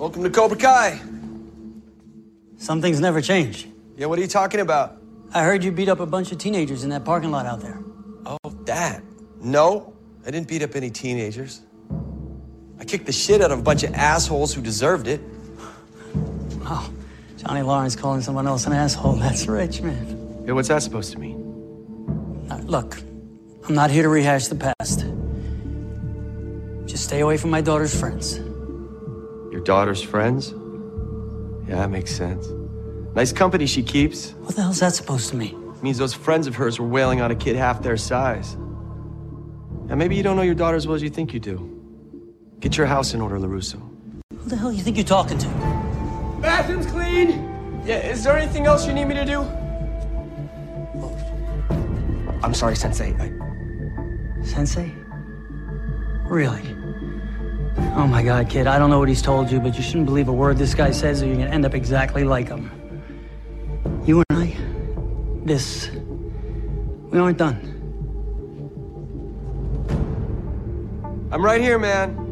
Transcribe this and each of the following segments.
Welcome to Cobra Kai. Some things never change. Yeah, what are you talking about? I heard you beat up a bunch of teenagers in that parking lot out there. Oh, that. No, I didn't beat up any teenagers. I kicked the shit out of a bunch of assholes who deserved it. Oh, Johnny Lawrence calling someone else an asshole. That's rich, man. Yeah, what's that supposed to mean? Uh, look, I'm not here to rehash the past. Just stay away from my daughter's friends. Your daughter's friends? Yeah, that makes sense. Nice company she keeps. What the hell's that supposed to mean? It means those friends of hers were wailing on a kid half their size. Now, maybe you don't know your daughter as well as you think you do. Get your house in order, LaRusso. Who the hell you think you're talking to? Bathroom's clean. Yeah, is there anything else you need me to do? Oh. I'm sorry, Sensei. I... Sensei? Really? Oh my god, kid, I don't know what he's told you, but you shouldn't believe a word this guy says or you're gonna end up exactly like him. You and I, this, we aren't done. I'm right here, man.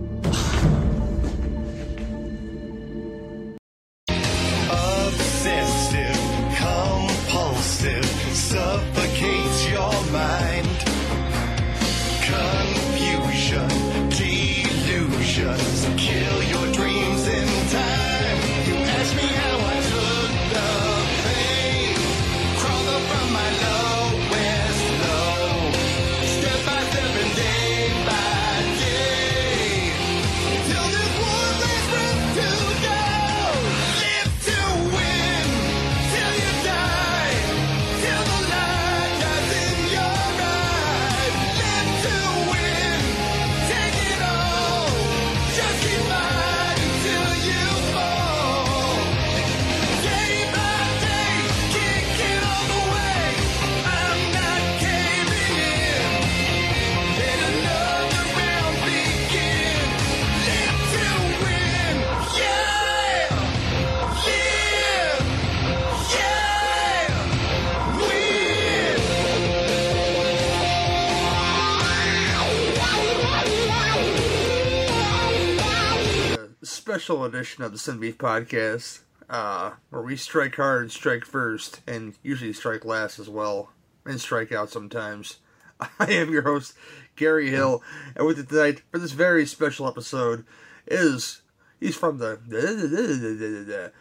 Special edition of the Cinema Beef Podcast, uh, where we strike hard, and strike first, and usually strike last as well, and strike out sometimes. I am your host, Gary Hill, and with you tonight for this very special episode is he's from the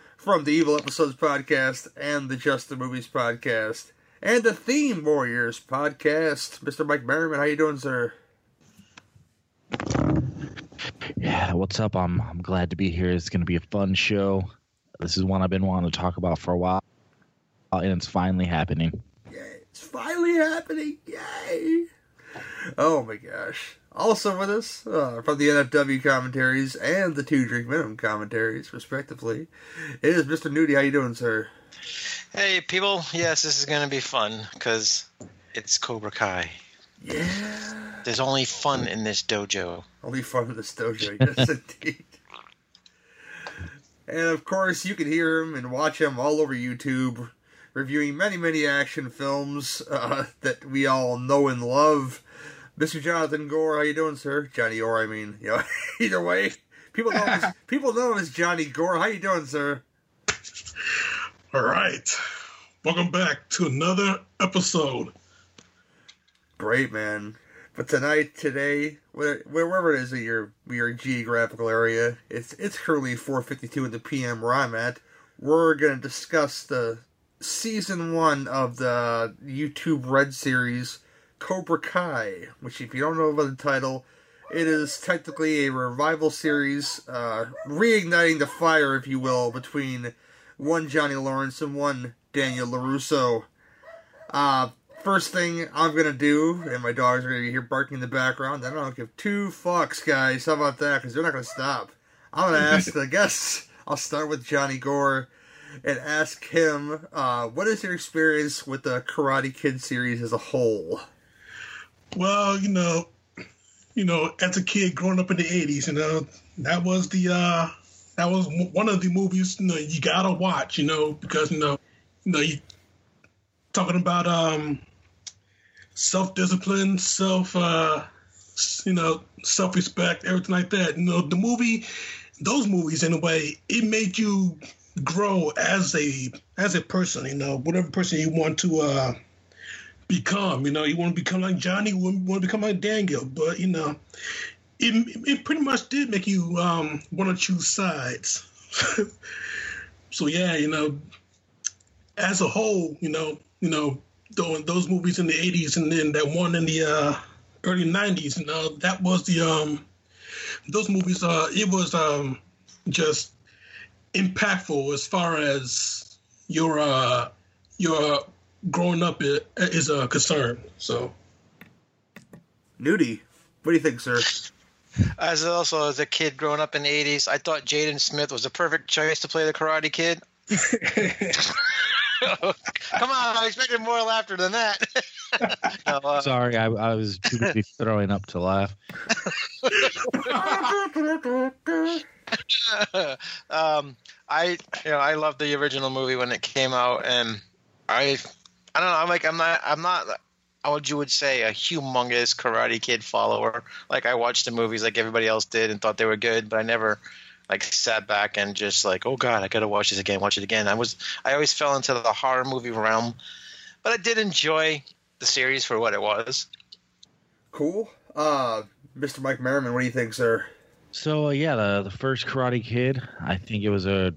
from the Evil Episodes podcast and the Just the Movies podcast and the Theme Warriors podcast. Mr. Mike Marrman, how you doing, sir? Yeah, what's up? I'm I'm glad to be here. It's going to be a fun show. This is one I've been wanting to talk about for a while, and it's finally happening. It's finally happening. Yay! Oh my gosh. Also with us, uh, from the NFW commentaries and the Two Drink Minimum commentaries, respectively, is Mr. Newty. How you doing, sir? Hey, people. Yes, this is going to be fun because it's Cobra Kai. Yeah. There's only fun in this dojo. Only fun in this dojo, yes indeed. And of course, you can hear him and watch him all over YouTube, reviewing many, many action films uh, that we all know and love. Mr. Jonathan Gore, how you doing, sir? Johnny Orr, I mean, you know, either way, people know him as, people know him as Johnny Gore. How you doing, sir? All right. Welcome back to another episode. Great, man. But tonight, today, wherever it is in your your geographical area, it's it's currently 4:52 in the PM where I'm at. We're gonna discuss the season one of the YouTube Red series Cobra Kai, which, if you don't know about the title, it is technically a revival series, uh, reigniting the fire, if you will, between one Johnny Lawrence and one Daniel Larusso. Uh, first thing I'm gonna do, and my dogs are gonna be here barking in the background. I don't give two fucks, guys. How about that? Because they're not gonna stop. I'm gonna ask the guests. I'll start with Johnny Gore and ask him, uh, what is your experience with the Karate Kid series as a whole? Well, you know, you know, as a kid growing up in the '80s, you know, that was the uh that was one of the movies you know you gotta watch, you know, because you know, you know, you talking about um self discipline, self uh, you know self respect, everything like that. You know, the movie those movies in a way it made you grow as a as a person. You know, whatever person you want to uh, become. You know, you want to become like Johnny, you want to become like Daniel, but you know, it it pretty much did make you um, want to choose sides. so yeah, you know, as a whole, you know, you know, tho- those movies in the '80s and then that one in the uh, early '90s, you know, that was the um, those movies. Uh, it was um, just impactful as far as your uh, your growing up i- is uh, concerned. So Newty, what do you think, sir? As also as a kid growing up in the '80s, I thought Jaden Smith was the perfect choice to play the Karate Kid. Come on, I expected more laughter than that. no, uh, Sorry, I, I was too busy throwing up to laugh. um, I you know I love the original movie when it came out, and I I don't know. I'm like I'm not I'm not what you would say a humongous Karate Kid follower. Like I watched the movies like everybody else did and thought they were good, but I never like sat back and just like oh god I gotta watch this again, watch it again. I was I always fell into the horror movie realm, but I did enjoy the series for what it was. Cool. Uh, Mr. Mike Marrman, what do you think, sir? So uh, yeah, the the first Karate Kid, I think it was a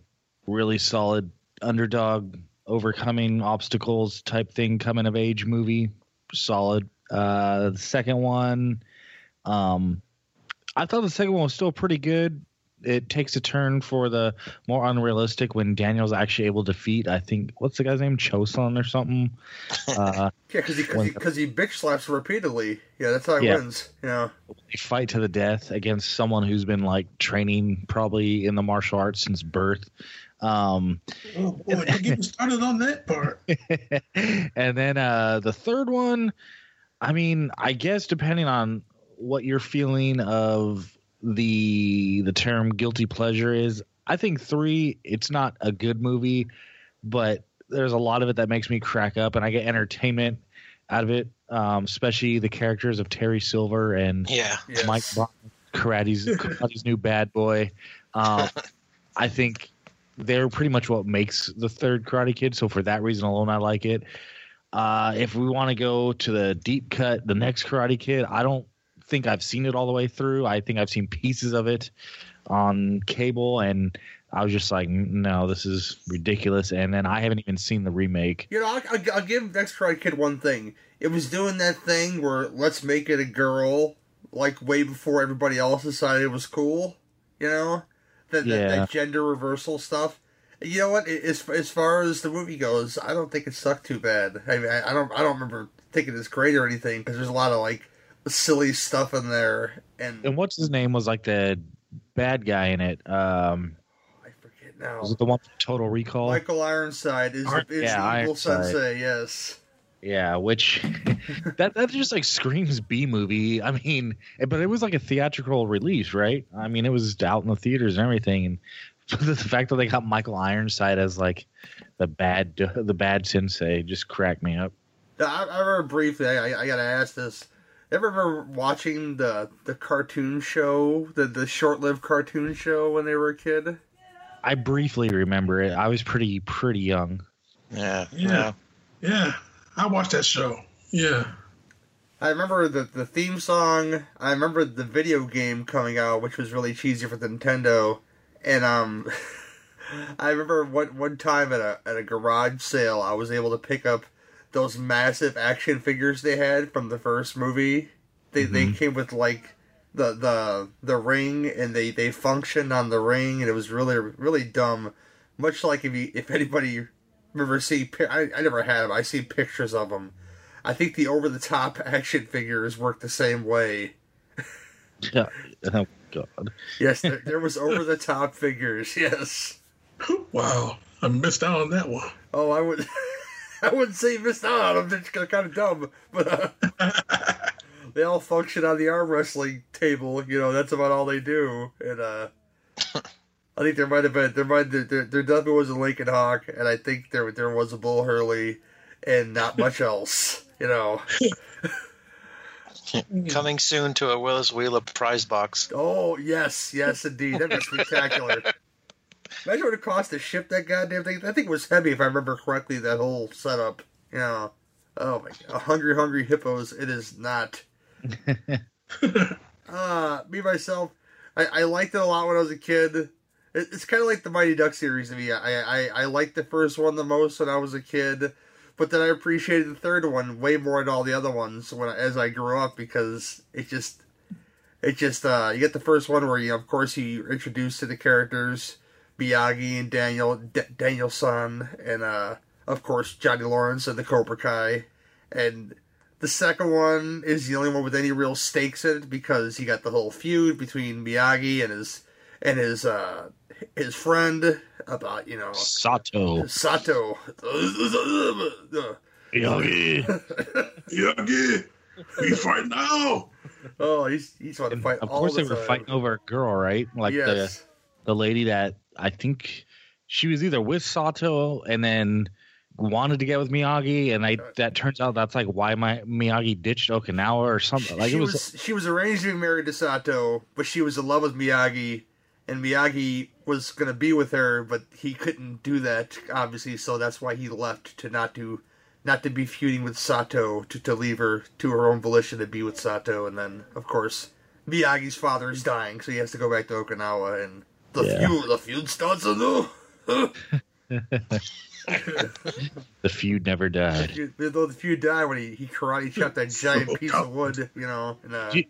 really solid underdog overcoming obstacles type thing, coming of age movie. Solid. Uh, the second one, um, I thought the second one was still pretty good. It takes a turn for the more unrealistic when Daniel's actually able to defeat. I think what's the guy's name, Chozen or something. Uh, Yeah, because he, cause he, cause he bitch slaps repeatedly. Yeah, that's how he Yeah. wins. You know. they fight to the death against someone who's been like training probably in the martial arts since birth. Um, oh boy, don't get started on that part. and then uh, the third one, I mean, I guess depending on what you're feeling of the the term guilty pleasure is, I think three, it's not a good movie, but there's a lot of it that makes me crack up, and I get entertainment out of it, um, especially the characters of Terry Silver and Yeah, Yes. Mike Bond, Karate's, Karate's new bad boy. Um, I think they're pretty much what makes the third Karate Kid. So for that reason alone, I like it. Uh, if we want to go to the deep cut, the next Karate Kid, I don't think I've seen it all the way through. I think I've seen pieces of it on cable, and I was just like, no, this is ridiculous. And then I haven't even seen the remake. You know, I'll, I'll, give Next Karate Kid one thing. It was doing that thing where let's make it a girl, like way before everybody else decided it was cool. You know, that, that, that gender reversal stuff. You know what? As as far as the movie goes, I don't think it sucked too bad. I mean, I, I don't I don't remember thinking it's great or anything because there's a lot of like silly stuff in there, and And what's his name was like the bad guy in it. Um, I forget now. was it the one from Total Recall? Michael Ironside is, Ar- is Yeah, the evil Ironside. sensei. Yes. Yeah, which that that just like screams B movie. I mean, but it was like a theatrical release, right? I mean, it was out in the theaters and everything. And the fact that they got Michael Ironside as like the bad the bad sensei just cracked me up. I, I remember briefly. I, I gotta ask this. Ever remember watching the the cartoon show, the the short lived cartoon show when they were a kid? I briefly remember it. I was pretty pretty young. yeah, Yeah. Yeah, I watched that show. Yeah. I remember the the theme song. I remember the video game coming out, which was really cheesy for the Nintendo. And um, I remember one one time at a at a garage sale, I was able to pick up those massive action figures they had from the first movie. They they mm-hmm. came with like the the the ring, and they they functioned on the ring, and it was really really dumb. Much like if you if anybody remember see, I I never had them. I see pictures of them. I think the over the top action figures work the same way. Yeah. Oh god. Yes, there, there was over the top figures. Yes. Wow, I missed out on that one. Oh, I would. I wouldn't say missed out on them. They're kind of dumb, but uh, they all function on the arm wrestling table. You know, that's about all they do. And uh, I think there might have been there might there, there, there definitely was a Lincoln Hawk, and I think there there was a Bull Hurley, and not much else. You know. Coming soon to a Willis Wheeler prize box. Oh yes, yes indeed. That'd be spectacular. Imagine what it cost to ship that goddamn thing. That thing was heavy, if I remember correctly. That whole setup. You know. Oh my god, hungry, hungry hippos. It is not. uh me myself, I, I liked it a lot when I was a kid. It, it's kind of like the Mighty Duck series to me. I, I I liked the first one the most when I was a kid, but then I appreciated the third one way more than all the other ones when I, as I grew up because it just it just uh you get the first one where you of course you introduced to the characters Miyagi and Daniel D- Daniel San and uh of course Johnny Lawrence and the Cobra Kai and the second one is the only one with any real stakes in it because he got the whole feud between Miyagi and his and his uh his friend about you know Sato. Sato. Miyagi. Yogi, we fight now. oh, he's he's trying to fight. of all course, the they were time. fighting over a girl, right? Like yes. the the lady that I think she was either with Sato and then wanted to get with Miyagi, and I that turns out that's like why my Miyagi ditched Okinawa or something. Like she it was, was she was arranged to be married to Sato, but she was in love with Miyagi, and Miyagi was gonna be with her, but he couldn't do that obviously, so that's why he left to not do, not to be feuding with Sato, to to leave her to her own volition to be with Sato, and then of course Miyagi's father is dying, so he has to go back to Okinawa, and the Yeah. feud the feud starts anew. the feud never died. Though the feud died when he, he karate chopped that giant piece of wood, you know. And, uh, you-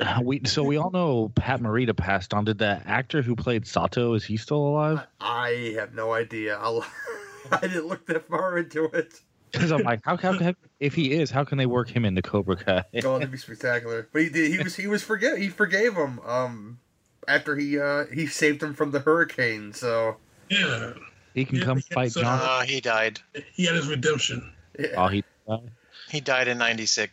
uh, we so we all know Pat Morita passed on. Did the actor who played Sato is he still alive? I have no idea. I'll, I didn't look that far into it. Because I'm like, how, how, how if he is, how can they work him into Cobra Kai? Oh, that'd be spectacular. But he did. He was. He was forget. He forgave him. Um, after he uh he saved him from the hurricane. So Yeah, He can Yeah, come yeah, fight John. Uh, he died. he had his redemption. yeah, Oh, he. He died in '96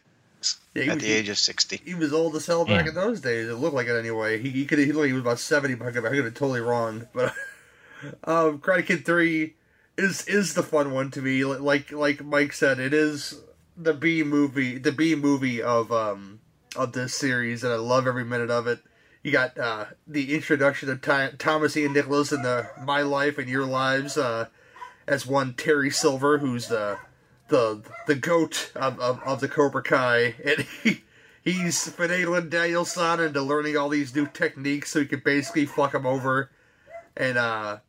yeah, at was, the age of 60. he was old as hell back Yeah. in those days. It looked like it anyway. He, he could. He looked like he was about seventy. But I could have totally wrong. But um, Karate Kid Three is is the fun one to me. Like like Mike said, it is the B movie, the B movie of um of this series, and I love every minute of it. You got uh, the introduction of Thomas Ian Nicholas in the My Life and Your Lives uh, as one Terry Silver, who's the the the goat of, of, of the Cobra Kai, and he he's finagling Daniel San into learning all these new techniques so he can basically fuck him over, and uh,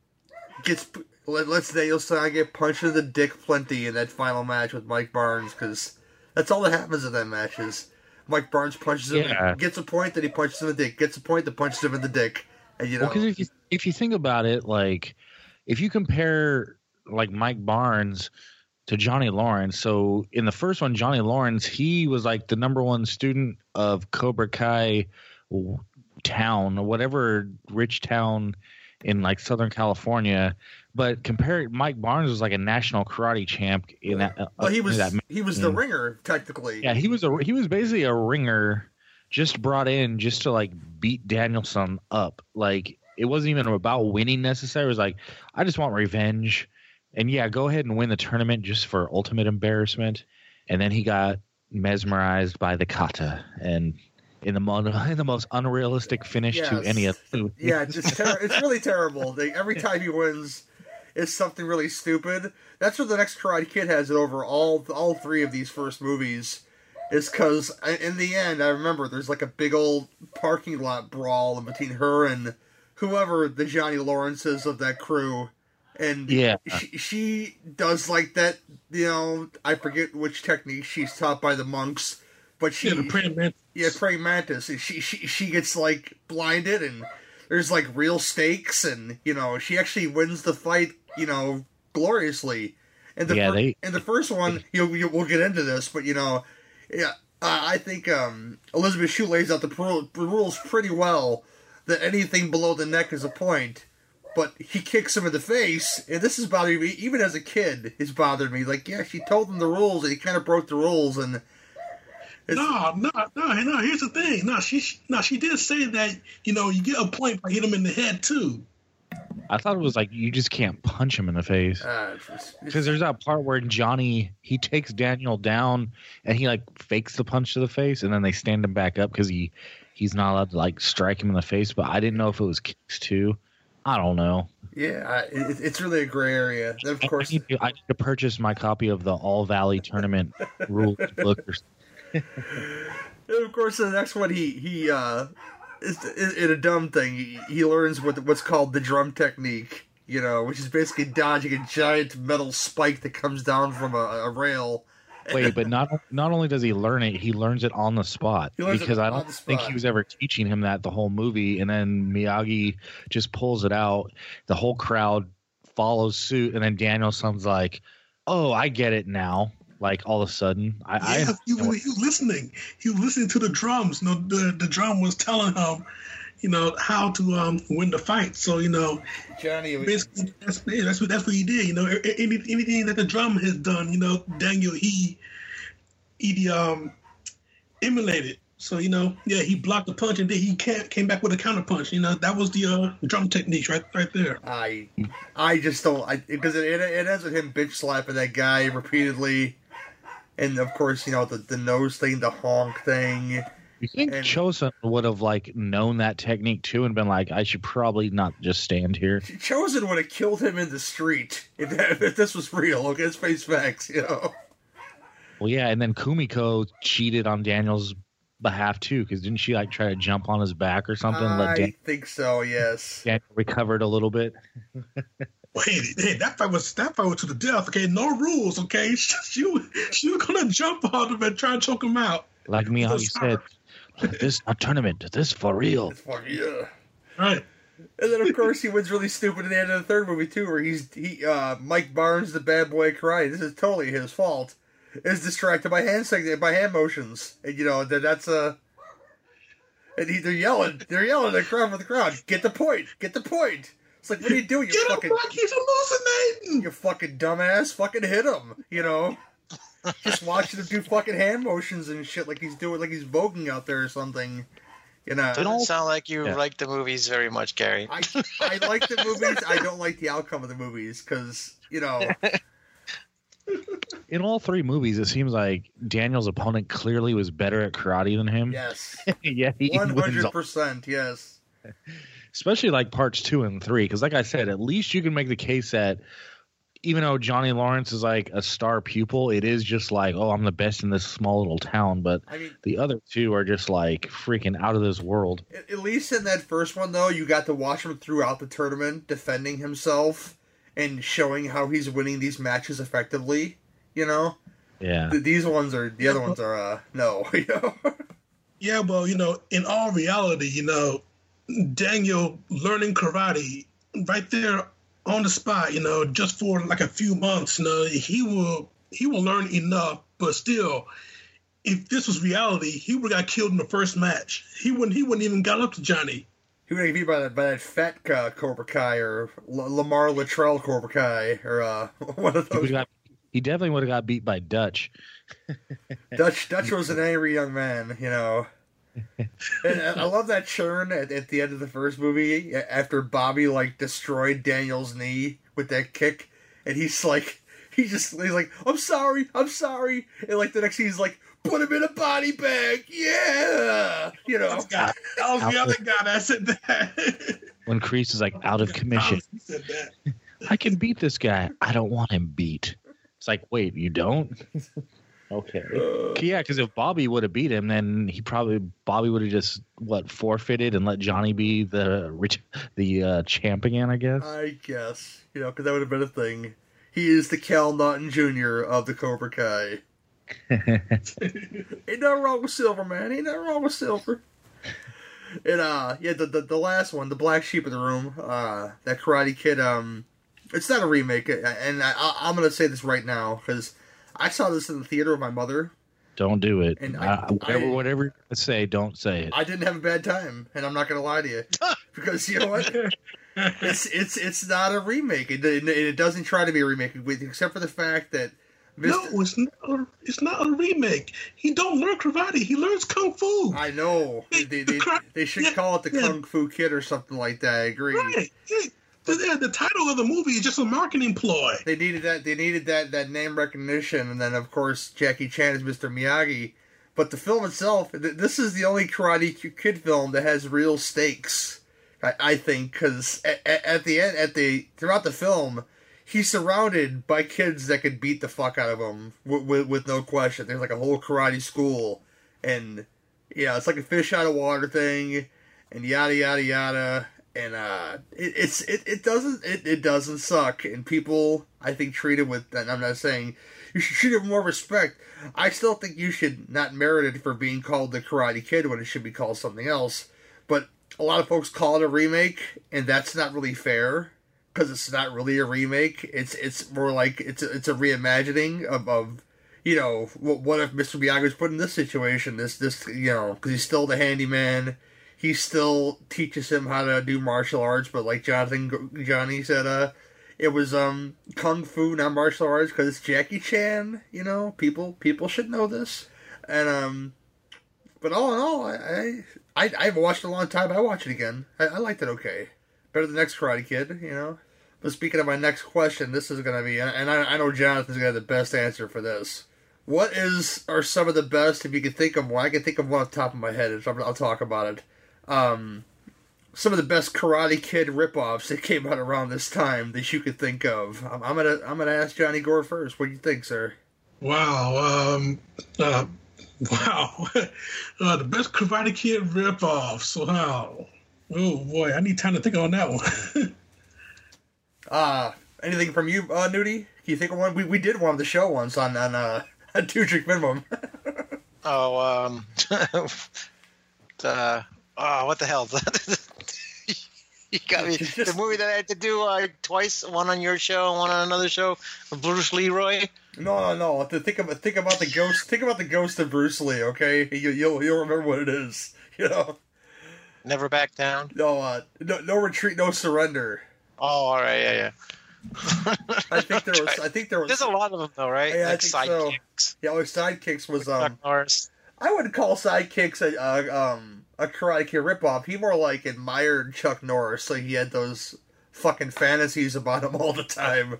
gets let, lets Daniel San get punched in the dick plenty in that final match with Mike Barnes because that's all that happens in that match is Mike Barnes punches him, Yeah. gets a point, then he punches him in the dick, gets a point, then punches him in the dick, and you know. Well, because if you if you think about it, like if you compare like Mike Barnes to Johnny Lawrence, so in the first one, Johnny Lawrence, he was like the number one student of Cobra Kai town or whatever rich town in like Southern California. But compare Mike Barnes was like a national karate champ in that. uh, well, he was that he was the Mm. ringer technically. Yeah, he was a he was basically a ringer, just brought in just to like beat Daniel San up. Like it wasn't even about winning necessarily. It was like I just want revenge, and yeah, go ahead and win the tournament just for ultimate embarrassment. And then he got mesmerized by the kata and in the mo- in the most unrealistic finish to any of the Yeah, it's it's, ter- it's really terrible. They, every time he wins, it's something really stupid. That's what the next Karate Kid has it over all all three of these first movies. Is because uh, in the end, I remember there's like a big old parking lot brawl in between her and whoever the Johnny Lawrences of that crew, and Yeah. she, she does like that. You know, I forget which technique she's taught by the monks, but she Yeah, the praying man. Yeah, praying mantis, she she she gets like blinded, and there's like real stakes, and you know she actually wins the fight, you know, gloriously. And the Yeah, fir- they- and the first one, you know, we'll get into this, but you know, yeah, I I think um, Elizabeth Shue lays out the, rules pretty well. That anything below the neck is a point. But he kicks him in the face, and this is bothering me. Even as a kid, it's bothered me. Like, yeah, she told him the rules, and he kind of broke the rules, and No, no, no, no. Here's the thing. No, she, no, she did say that. You know, you get a point by hit him in the head too. I thought it was like you just can't punch him in the face. Uh, it's just- it's- Because there's that part where Johnny he takes Daniel down and he like fakes the punch to the face and then they stand him back up because he he's not allowed to like strike him in the face. But I didn't know if it was kicks too. I don't know. yeah, I, it, it's really a gray area. Of course, I need, to, I need to purchase my copy of the All Valley Tournament rules book. Or, And of course, the next one he he uh, is, in a dumb thing. He, he learns what what's called the drum technique. You know, which is basically dodging a giant metal spike that comes down from a, a rail. wait, but not not only does he learn it, he learns it on the spot. He learns it Because I don't think he was ever teaching him that the whole movie. And then Miyagi just pulls it out. The whole crowd follows suit, and then Daniel sounds like, "Oh, I get it now." Like all of a sudden, I, I he, understand what- he was listening. He was listening to the drums. You know, the the drum was telling him, you know, how to um, win the fight. So you know, Johnny, basically that's yeah, that's what that's what he did. You know, A- a- any, anything that the drum has done, you know, Daniel he he um emulated. So you know, yeah, he blocked the punch and then he came came back with a counter punch. You know, that was the uh, drum technique right right there. I I just don't I because it, it it ends with him bitch slapping that guy repeatedly, and of course you know the the nose thing, the honk thing. you think and- Chozen would have like known that technique too, and been like, "I should probably not just stand here." Chozen would have killed him in the street if, if this was real. Okay, it's face facts, you know. Well, yeah, and then Kumiko cheated on Daniel's behalf too, because didn't she like try to jump on his back or something? I Dan- think so. Yes. Daniel recovered a little bit. Wait, hey, that fight was that fight was to the death. Okay, no rules. Okay, she was she was gonna jump on him and try and choke him out. Like Miyagi said, "This is a tournament. This is for real." It's fucking yeah. Right. And then of course he wins really stupid at the end of the third movie too, where he's he uh Mike Barnes, the bad boy karate. This is totally his fault. Is distracted by hand signal by hand motions, and you know that that's a. and he, they're yelling, they're yelling at the crowd for the crowd. Get the point, get the point. It's like, what are you doing? You Get him fucking, back! He's hallucinating. you fucking dumbass. Fucking hit him. You know, just watching him do fucking hand motions and shit like he's doing, like he's voguing out there or something. You know, Doesn't sound like you Yeah. like the movies very much, Gary. I, I like the movies. I don't like the outcome of the movies because you know In all three movies, it seems like Daniel's opponent clearly was better at karate than him. yes, yeah, he one wins hundred all- percent yes. Especially like parts two and three. Because, like I said, at least you can make the case that even though Johnny Lawrence is like a star pupil, it is just like, oh, I'm the best in this small little town. But I mean, the other two are just like freaking out of this world. at, at least in that first one though, you got to watch him throughout the tournament defending himself and showing how he's winning these matches effectively. You know, Yeah. These ones are the other ones are uh no. You know, Yeah, well, you know, in all reality, you know, Daniel learning karate right there on the spot, you know, just for like a few months, you know, he will he will learn enough, but still, if this was reality, he would have got killed in the first match. He wouldn't he wouldn't even got up to Johnny. He would get beat by that by that fat uh, Cobra Kai or L- Lamar Latrell Cobra Kai or uh one of those would've got, he definitely would have got beat by Dutch. Dutch Dutch was an angry young man, you know. And I I love that churn at, at the end of the first movie after Bobby like destroyed Daniel's knee with that kick, and he's like, he just he's like, I'm sorry, I'm sorry, and like the next scene he's like, put him in a body bag, yeah, you know. That was the other guy that said that. When Kreese is like out of commission. He said that. I can beat this guy. I don't want him beat. It's like, wait, you don't? Okay. Yeah, because if Bobby would have beat him, then he probably Bobby would have just what forfeited and let Johnny be the rich, the uh, champ again. I guess. I guess you know because that would have been a thing. He is the Cal Naughton Jr. of the Cobra Kai. Ain't nothing wrong with Silver, man. Ain't nothing wrong with Silver. And uh, yeah, the, the the last one, the black sheep of the room, uh, that Karate Kid. Um, it's not a remake, and I, I, I'm gonna say this right now because I saw this in the theater with my mother. don't do it. And I- Uh, whatever, I- whatever you say, don't say it. I didn't have a bad time, and I'm not gonna lie to you because you know what? It's it's it's not a remake. It, it, it doesn't try to be a remake, except for the fact that. No, it's not. A, it's not a remake. He don't learn karate. He learns kung fu. I know they, they, they, they should call it the Yeah. Kung Fu Kid or something like that. I agree. Right. The, the title of the movie is just a marketing ploy. They needed that. They needed that that name recognition, and then of course Jackie Chan is Mr. Miyagi. But the film itself, th- this is the only Karate Kid film that has real stakes. I, I think because at, at the end, at the throughout the film, he's surrounded by kids that could beat the fuck out of him with, with, with no question. There's like a whole karate school, and yeah, it's like a fish out of water thing, and yada yada yada. And uh, it, it's it, it doesn't it, it doesn't suck, and people I think treat it with. And I'm not saying you should treat it with more respect. I still think you should not merit it for being called the Karate Kid when it should be called something else. But a lot of folks call it a remake, and that's not really fair because it's not really a remake. It's it's more like it's a, it's a reimagining of, of you know what, what if Mr. Miyagi was put in this situation? This this you know because he's still the handyman. He still teaches him how to do martial arts, but like Jonathan Johnny said, uh, it was um kung fu, not martial arts, because it's Jackie Chan. You know, people people should know this, and um, but all in all, I I I, I haven't watched a long time. I watch it again. I, I liked it okay, better than next Karate Kid. You know. But speaking of my next question, this is going to be, and I, I know Jonathan's going to have the best answer for this. What is are some of the best? If you can think of one, I can think of one off the top of my head. I'll, I'll talk about it. Um, some of the best Karate Kid ripoffs that came out around this time that you could think of. I'm, I'm gonna I'm gonna ask Johnny Gore first. What do you think, sir? Wow. Um, uh, wow. uh, the best Karate Kid ripoffs. Wow. Oh boy, I need time to think on that one. Uh anything from you, uh, Newty? Can you think of one? We, we did one on the show once on on uh, a two drink minimum. Oh, um, uh, oh, what the hell? you got me. The movie that I had to do uh, twice, one on your show and one on another show, Bruce Leroy. no, no, no. Think about think about the ghost. Think about the ghost of Bruce Lee. Okay, you, you'll you'll remember what it is. You know. Never back down. No, uh, no, no retreat, no surrender. Oh, all right, yeah, yeah. I think there was. I think there was. There's a lot of them though, right? Yeah, I like think so. Yeah, well, sidekicks was um. I wouldn't call sidekicks a uh, um a Karate Kid ripoff. He more like admired Chuck Norris, so he had those fucking fantasies about him all the time.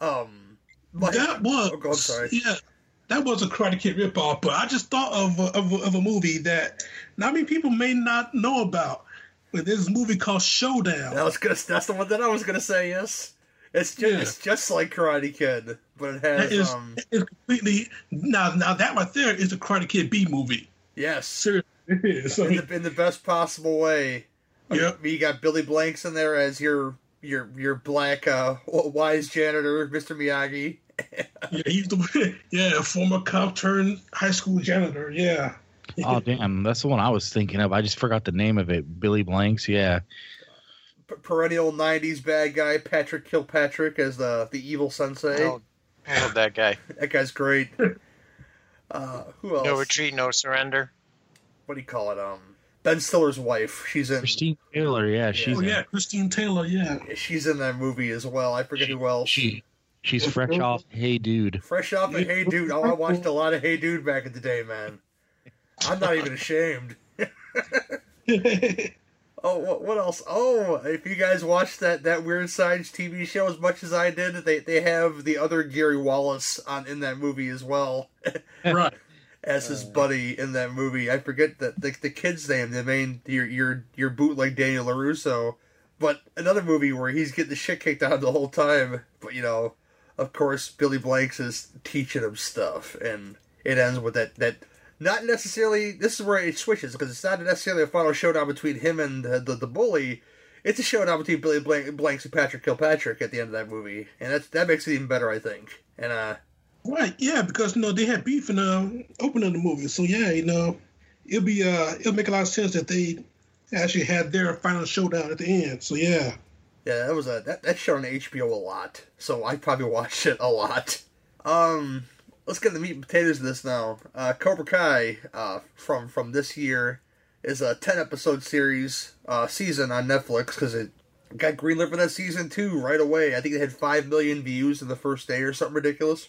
Um, but that was. Oh, go- I'm sorry. Yeah, that was a Karate Kid ripoff. But I just thought of a, of, a, of a movie that not many people may not know about. But there's a movie called Showdown. that was gonna. That's the one that I was gonna say. Yes, it's just Yeah. it's just like Karate Kid, but it has is, um is completely now. Now that right there is a Karate Kid B movie. yes Seriously, it is. So, in the, in the best possible way. Yep. You got Billy Blanks in there as your your your black uh, wise janitor, Mr. Miyagi. yeah, he's the yeah former cop turned high school janitor. Yeah. Oh damn, that's the one I was thinking of. I just forgot the name of it. Billy Blanks. Yeah. P- perennial '90s bad guy Patrick Kilpatrick as the the evil sensei. Oh, I love that guy. That guy's great. Uh, who else? No retreat, no surrender. What do you call it? Um, Ben Stiller's wife. She's in. Christine Taylor. Yeah, she's Oh yeah, Christine Taylor. Yeah. She's in that movie as well. I forget who else. she she's fresh off. Hey, dude. Fresh off of Hey Dude. Oh, I watched a lot of Hey Dude back in the day, man. I'm not even ashamed. Oh, what, what else? Oh, if you guys watched that that Weird Science TV show as much as I did, they they have the other Gary Wallace on in that movie as well right. As his buddy in that movie. I forget the the, the kid's name. The main your your your bootleg Daniel Larusso, but another movie where he's getting the shit kicked out of the whole time. But you know, of course, Billy Blanks is teaching him stuff, and it ends with that that. Not necessarily. This is where it switches because it's not necessarily a final showdown between him and uh, the the bully. It's a showdown between Billy Blank, Blanks and Patrick Kilpatrick at the end of that movie, and that's that makes it even better, I think. And uh, Right, yeah, because you know they had beef in the opening of the movie, so yeah, you know, it'll be uh, it'll make a lot of sense that they actually had their final showdown at the end. So yeah, Yeah, that was a that that show on HBO a lot, so I probably watched it a lot. Um, let's get the meat and potatoes of this now. Uh, Cobra Kai, uh, from from this year, is a ten episode series uh, season on Netflix because it got greenlit for that season too right away. I think they had five million views in the first day or something ridiculous.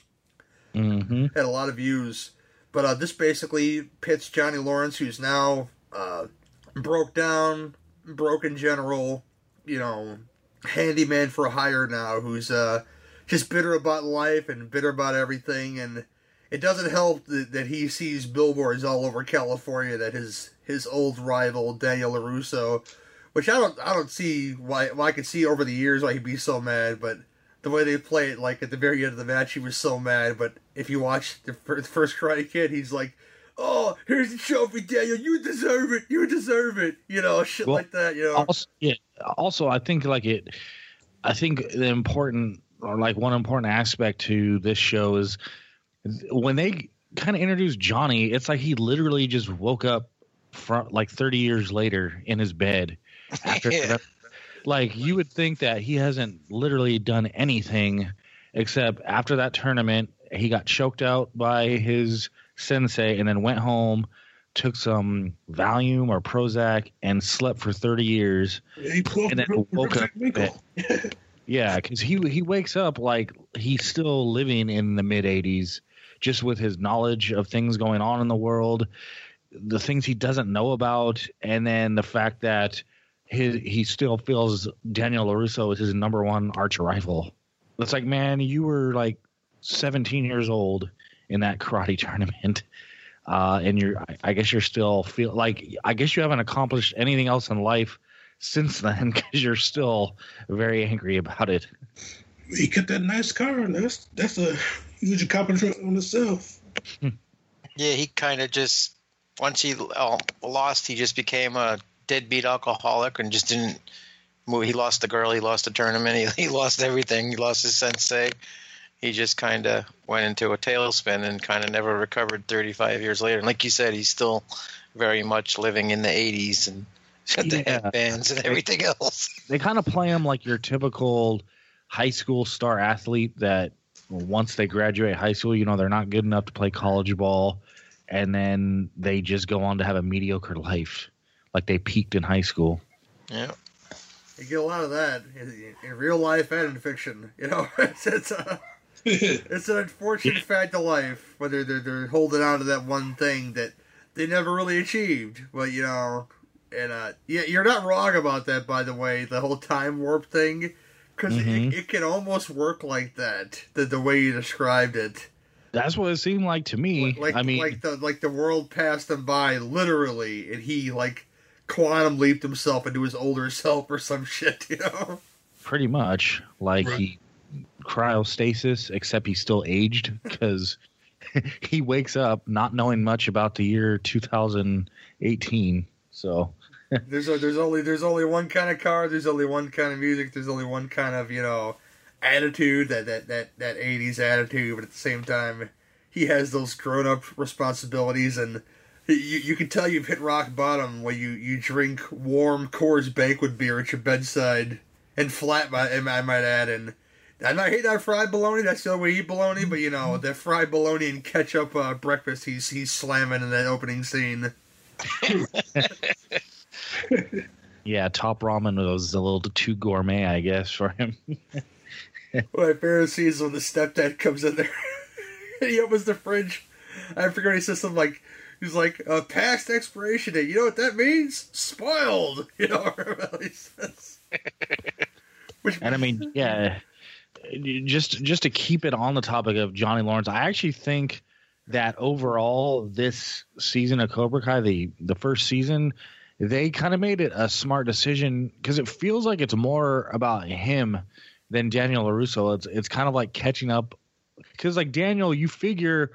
Mm-hmm. Had a lot of views, but uh, this basically pits Johnny Lawrence, who's now uh, broke down, broken general, you know, handyman for hire now who's uh, just bitter about life and bitter about everything. And it doesn't help that, that he sees billboards all over California that his his old rival Daniel Larusso, which I don't I don't see why why I could see over the years why he'd be so mad, but the way they play it, like at the very end of the match, he was so mad. But if you watch the first Karate Kid, he's like, "Oh, here's the trophy, Daniel. You deserve it. You deserve it." You know, shit Well, like that. You know, also, yeah, also i think like it i think the important or like one important aspect to this show is when they kind of introduce johnny it's like he literally just woke up from like 30 years later in his bed after Yeah. like you would think that he hasn't literally done anything except after that tournament he got choked out by his sensei and then went home took some valium or prozac and slept for 30 years pulled And then the woke up yeah, because he he wakes up like he's still living in the mid '80s, just with his knowledge of things going on in the world, the things he doesn't know about, and then the fact that his he still feels Daniel Larusso is his number one arch rival. It's like, man, you were like 17 years old in that karate tournament. Uh, and you're, I- I guess you're still feel like, I guess you haven't accomplished anything else in life since then because you're still very angry about it. He kept that nice car, and that's that's a huge accomplishment on itself. Yeah, he kind of just once he uh, lost, he just became a deadbeat alcoholic and just didn't move. He lost the girl, he lost the tournament, he, he lost everything. He lost his sensei. He just kind of went into a tailspin and kind of never recovered 35 years later. And like you said, he's still very much living in the 80s and the Yeah. headbands and everything else. They kind of play him like your typical high school star athlete that once they graduate high school, you know, they're not good enough to play college ball. And then they just go on to have a mediocre life. Like they peaked in high school. Yeah. you get a lot of that in, in real life and in fiction. You know, it's it's, uh, it's an unfortunate fact of life whether they're they're holding on to that one thing that they never really achieved. But you know, and uh, yeah, you're not wrong about that. By the way, the whole time warp thing, because Mhm. it, it can almost work like that. The the way you described it. That's what it seemed like to me. like I mean, like the like the world passed him by literally and he like quantum leaped himself into his older self or some shit you know pretty much like Right. he cryostasis, except he's still aged because he wakes up not knowing much about the year 2018. So there's a, there's only there's only one kind of car there's only one kind of music there's only one kind of you know attitude that that that, that 80s attitude but at the same time he has those grown-up responsibilities and you, you can tell you've hit rock bottom when you, you drink warm Coors Banquet beer at your bedside and flat, I might add. And I'm not hating fried bologna. That's the way we eat bologna. But you know that fried bologna and ketchup uh, breakfast he's he's slamming in that opening scene. yeah, top ramen was a little too gourmet, I guess, for him. My favorite scene is when the stepdad comes in there and he opens the fridge. I forget he says something like. He's like, uh, past expiration date. You know what that means? Spoiled. You know what he says. Which, And I mean, yeah, just just to keep it on the topic of Johnny Lawrence, I actually think that overall this season of Cobra Kai, the the first season, they kind of made it a smart decision because it feels like it's more about him than Daniel Larusso. It's it's kind of like catching up because like Daniel, you figure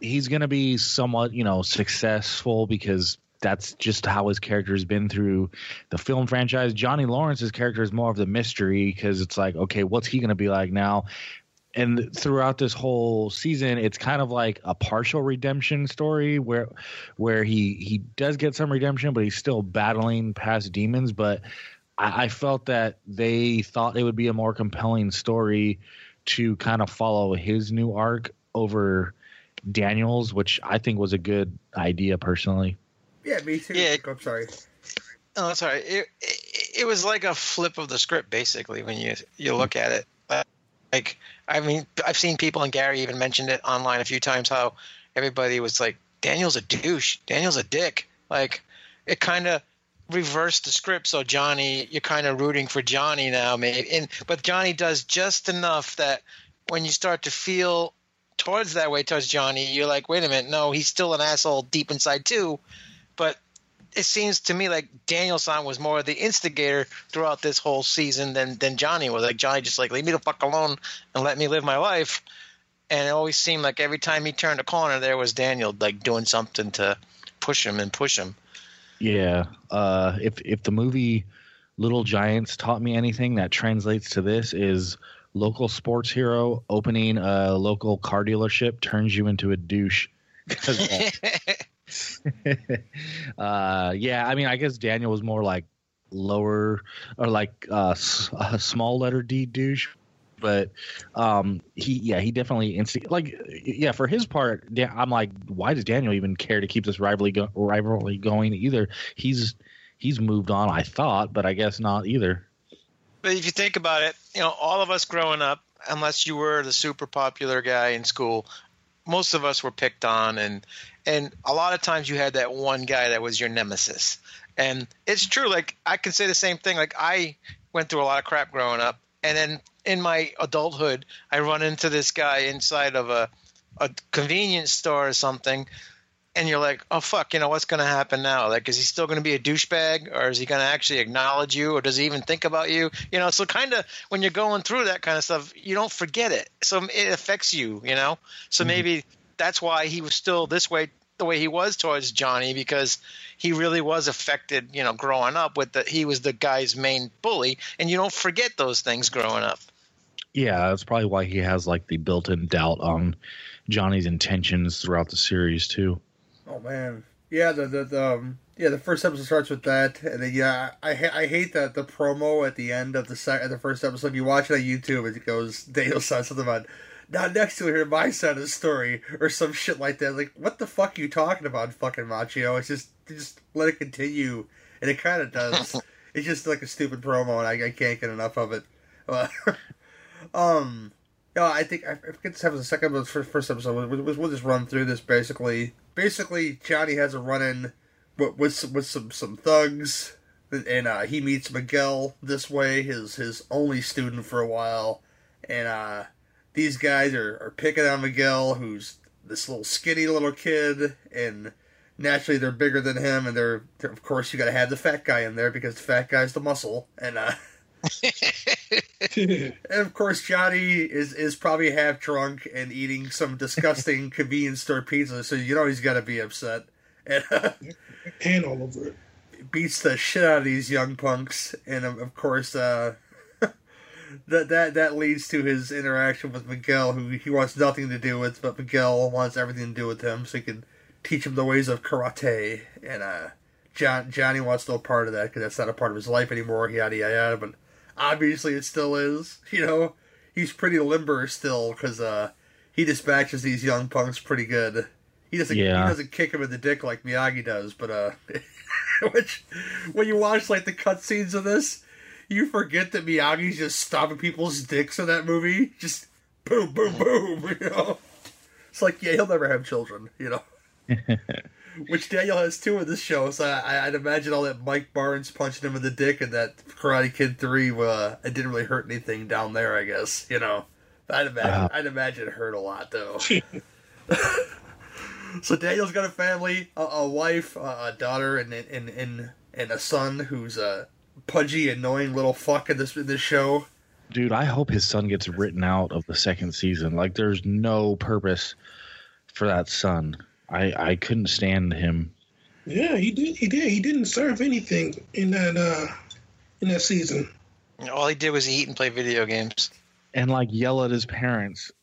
he's going to be somewhat you know successful because that's just how his character has been through the film franchise. Johnny Lawrence's character is more of the mystery because it's like, okay, what's he going to be like now? And throughout this whole season, it's kind of like a partial redemption story where where he he does get some redemption, but he's still battling past demons. But I, I felt that they thought it would be a more compelling story to kind of follow his new arc over Daniels, which I think was a good idea personally. Yeah, me too. Yeah. I'm sorry. Oh, sorry. It, it, it was like a flip of the script, basically, when you you look at it. Uh, Like, I mean, I've seen people, and Gary even mentioned it online a few times, how everybody was like, Daniel's a douche. Daniel's a dick. Like, it kind of reversed the script so Johnny you're kind of rooting for Johnny now maybe and but Johnny does just enough that when you start to feel towards that way towards Johnny you're like wait a minute no he's still an asshole deep inside too it seems to me like Daniel San was more of the instigator throughout this whole season than than Johnny was like Johnny just like leave me the fuck alone and let me live my life and it always seemed like every time he turned a corner there was Daniel like doing something to push him and push him Yeah. Uh, if if the movie Little Giants taught me anything that translates to this is local sports hero opening a local car dealership turns you into a douche. uh, yeah, I mean, I guess Daniel was more like lower or like uh, s- a small letter D douche, but um, he yeah he definitely insti- like yeah for his part I'm like why does Daniel even care to keep this rivalry go- rivalry going either? He's he's moved on, I thought, but I guess not either. But if you think about it, you know, all of us growing up, unless you were the super popular guy in school, most of us were picked on and and a lot of times you had that one guy that was your nemesis. And it's true, like I can say the same thing. Like I went through a lot of crap growing up and then in my adulthood I run into this guy inside of a a convenience store or something and you're like, oh fuck, you know what's going to happen now? Like, is he still going to be a douchebag, or is he going to actually acknowledge you, or does he even think about you? You know, so kind of when you're going through that kind of stuff, you don't forget it, so it affects you. You know, so mm-hmm. maybe that's why he was still this way, the way he was towards Johnny, because he really was affected. You know, growing up with the he was the guy's main bully, and you don't forget those things growing up. Yeah, that's probably why he has like the built-in doubt on Johnny's intentions throughout the series too. Oh man, yeah. The the, the um, yeah the first episode starts with that, and then yeah, I ha- I hate that the promo at the end of the sec- the first episode. If you watch it on YouTube, it goes Daniel says something about now next to it hear my side of the story or some shit like that. Like what the fuck are you talking about, fucking Macchio? It's just just let it continue, and it kind of does. it's just like a stupid promo, and I, I can't get enough of it. Um. Yeah, I think I forget this have the second but first- first episode. We'll just run through this basically. Basically, Johnny has a run in with with some, with some some thugs, and uh, he meets Miguel this way, his his only student for a while, and uh, these guys are, are picking on Miguel, who's this little skinny little kid, and naturally they're bigger than him, and they're, they're of course you got to have the fat guy in there because the fat guy's the muscle, and uh. And of course, Johnny is is probably half drunk and eating some disgusting convenience store pizza, so you know he's got to be upset. And uh, and all over it. beats the shit out of these young punks, and of, of course, uh, that that that leads to his interaction with Miguel, who he wants nothing to do with, but Miguel wants everything to do with him, so he can teach him the ways of karate. And uh, John Johnny wants no part of that because that's not a part of his life anymore. Yada yada yada. But obviously, it still is. You know, he's pretty limber still because uh, he dispatches these young punks pretty good. He doesn't. Yeah. He doesn't kick him in the dick like Miyagi does, but uh, which when you watch like the cutscenes of this, you forget that Miyagi's just stomping people's dicks in that movie. Just boom, boom, boom. You know, it's like yeah, he'll never have children. You know. Which Daniel has two in this show, so I, I'd imagine all that Mike Barnes punching him in the dick and that Karate Kid three, uh, it didn't really hurt anything down there. I guess you know, I'd imagine, Wow. I'd imagine it hurt a lot though. so Daniel's got a family, a, a wife, a, a daughter, and and and and a son who's a pudgy, annoying little fuck in this in this show. Dude, I hope his son gets written out of the second season. Like, there's no purpose for that son. I I couldn't stand him. Yeah, he did. He did. He didn't serve anything in that uh in that season. All he did was eat and play video games. And like yell at his parents.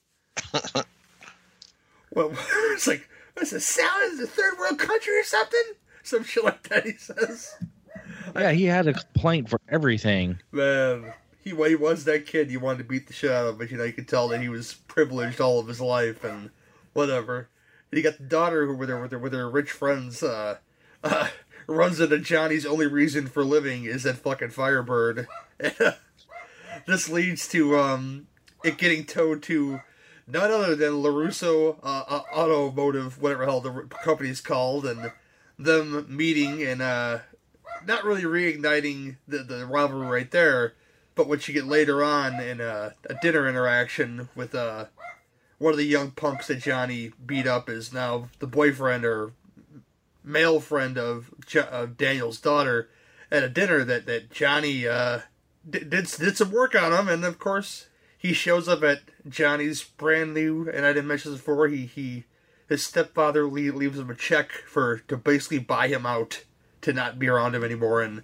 Well, it's like, what's it, sound? is a third world country or something? Some shit like that, he says. Yeah, he had a complaint for everything. Man, he, well, he was that kid you wanted to beat the shit out of, but you know, you could tell that he was privileged all of his life and whatever. And you got the daughter who, with her, with her, with her rich friends, uh, uh, runs into Johnny's only reason for living is that fucking Firebird. this leads to, um, it getting towed to none other than LaRusso uh, uh, Automotive, whatever the hell the company's called, and them meeting and uh, not really reigniting the the rivalry right there, but what you get later on in a, a dinner interaction with uh one of the young punks that Johnny beat up is now the boyfriend or male friend of, jo- of Daniel's daughter at a dinner that that Johnny uh did, did did some work on him, and of course he shows up at Johnny's brand new, and I didn't mention this before. He he his stepfather le- leaves him a check for to basically buy him out to not be around him anymore, and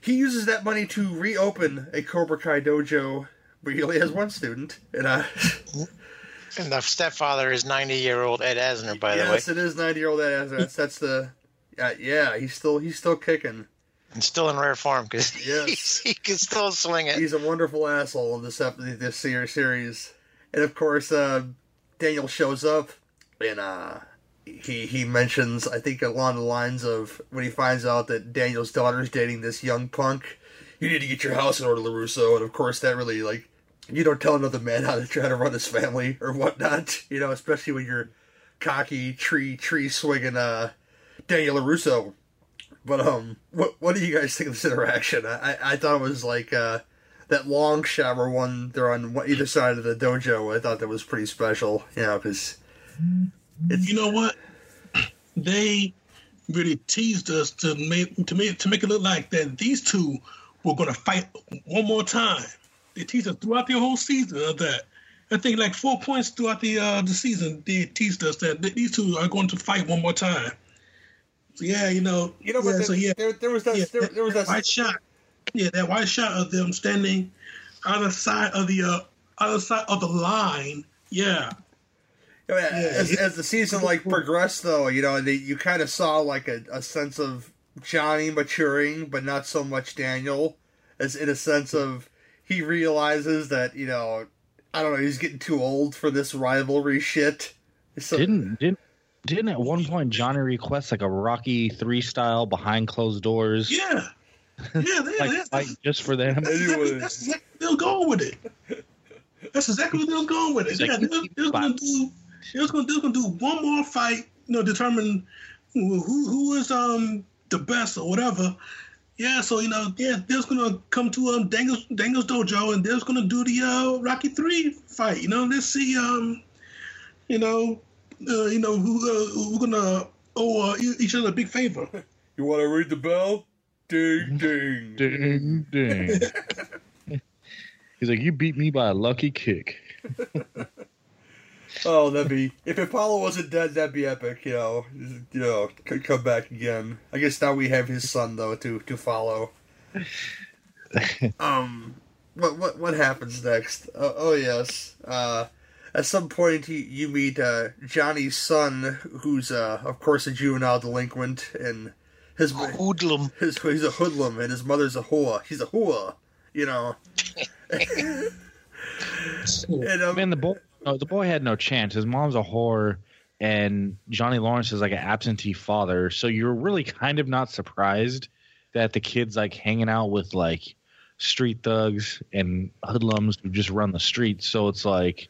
he uses that money to reopen a Cobra Kai dojo, but he only has one student, and uh. And the stepfather is 90 year old Ed Asner, by the way. yes, it is ninety year old Ed Asner. That's, that's the, uh, yeah, he's still he's still kicking. And still in rare form because Yes. he can still swing it. He's a wonderful asshole in this ep- this series, and of course, uh, Daniel shows up, and uh, he he mentions I think along the lines of when he finds out that Daniel's daughter's dating this young punk, you need to get your house in order, Larusso, and of course that really like you don't tell another man how to try to run his family or whatnot, you know, especially when you're cocky tree tree swinging uh Daniel Russo. But um, what what do you guys think of this interaction? I I, thought it was like uh that long shower one they're on either side of the dojo. I thought that was pretty special, you know, because You know what? They really teased us to make to make to make it look like that these two were going to fight one more time. They teased us throughout the whole season of that. I think like four points throughout the uh, the season. They teased us that these two are going to fight one more time. So yeah, you know, you know, yeah, but so yeah, there, there was that yeah, there, there was that white shot. Yeah, that white shot of them standing other side of the uh, other side of the line. Yeah, I mean, as, as the season like progressed, though, you know, they, you kind of saw like a, a sense of Johnny maturing, but not so much Daniel, as in a sense of he realizes that you know, I don't know, he's getting too old for this rivalry shit. So, Didn't didn't didn't at one point Johnny request like a Rocky three style behind closed doors, yeah, yeah. They, like that's, fight just for them? that's, exactly, that's exactly what they was going with it. That's exactly what they're going with it. It's Yeah, they're, they was gonna do. They was gonna, they was gonna do one more fight. You know, determine who who who is um the best or whatever. Yeah, so you know, yeah, they're gonna come to um Daniel's Daniel's dojo and they're gonna do the uh Rocky three fight. You know, let's see um, you know, uh, you know who uh, who's gonna owe uh, e- each other a big favor. you want to read the bell? Ding ding. Ding ding. He's like, you beat me by a lucky kick. Oh, that'd be if Apollo wasn't dead, that'd be epic. You know, you know, could come back again. I guess now we have his son though to to follow. um, what what what happens next? Oh, oh yes. Uh, at some point, he, you meet uh, Johnny's son, who's uh, of course a juvenile delinquent, and his Hoodlum. his he's a hoodlum, and his mother's a whore. He's a whore, you know. and um, Man, the boy, no, the boy had no chance. His mom's a whore, and Johnny Lawrence is like an absentee father. So you're really kind of not surprised that the kid's like hanging out with like street thugs and hoodlums who just run the streets. So it's like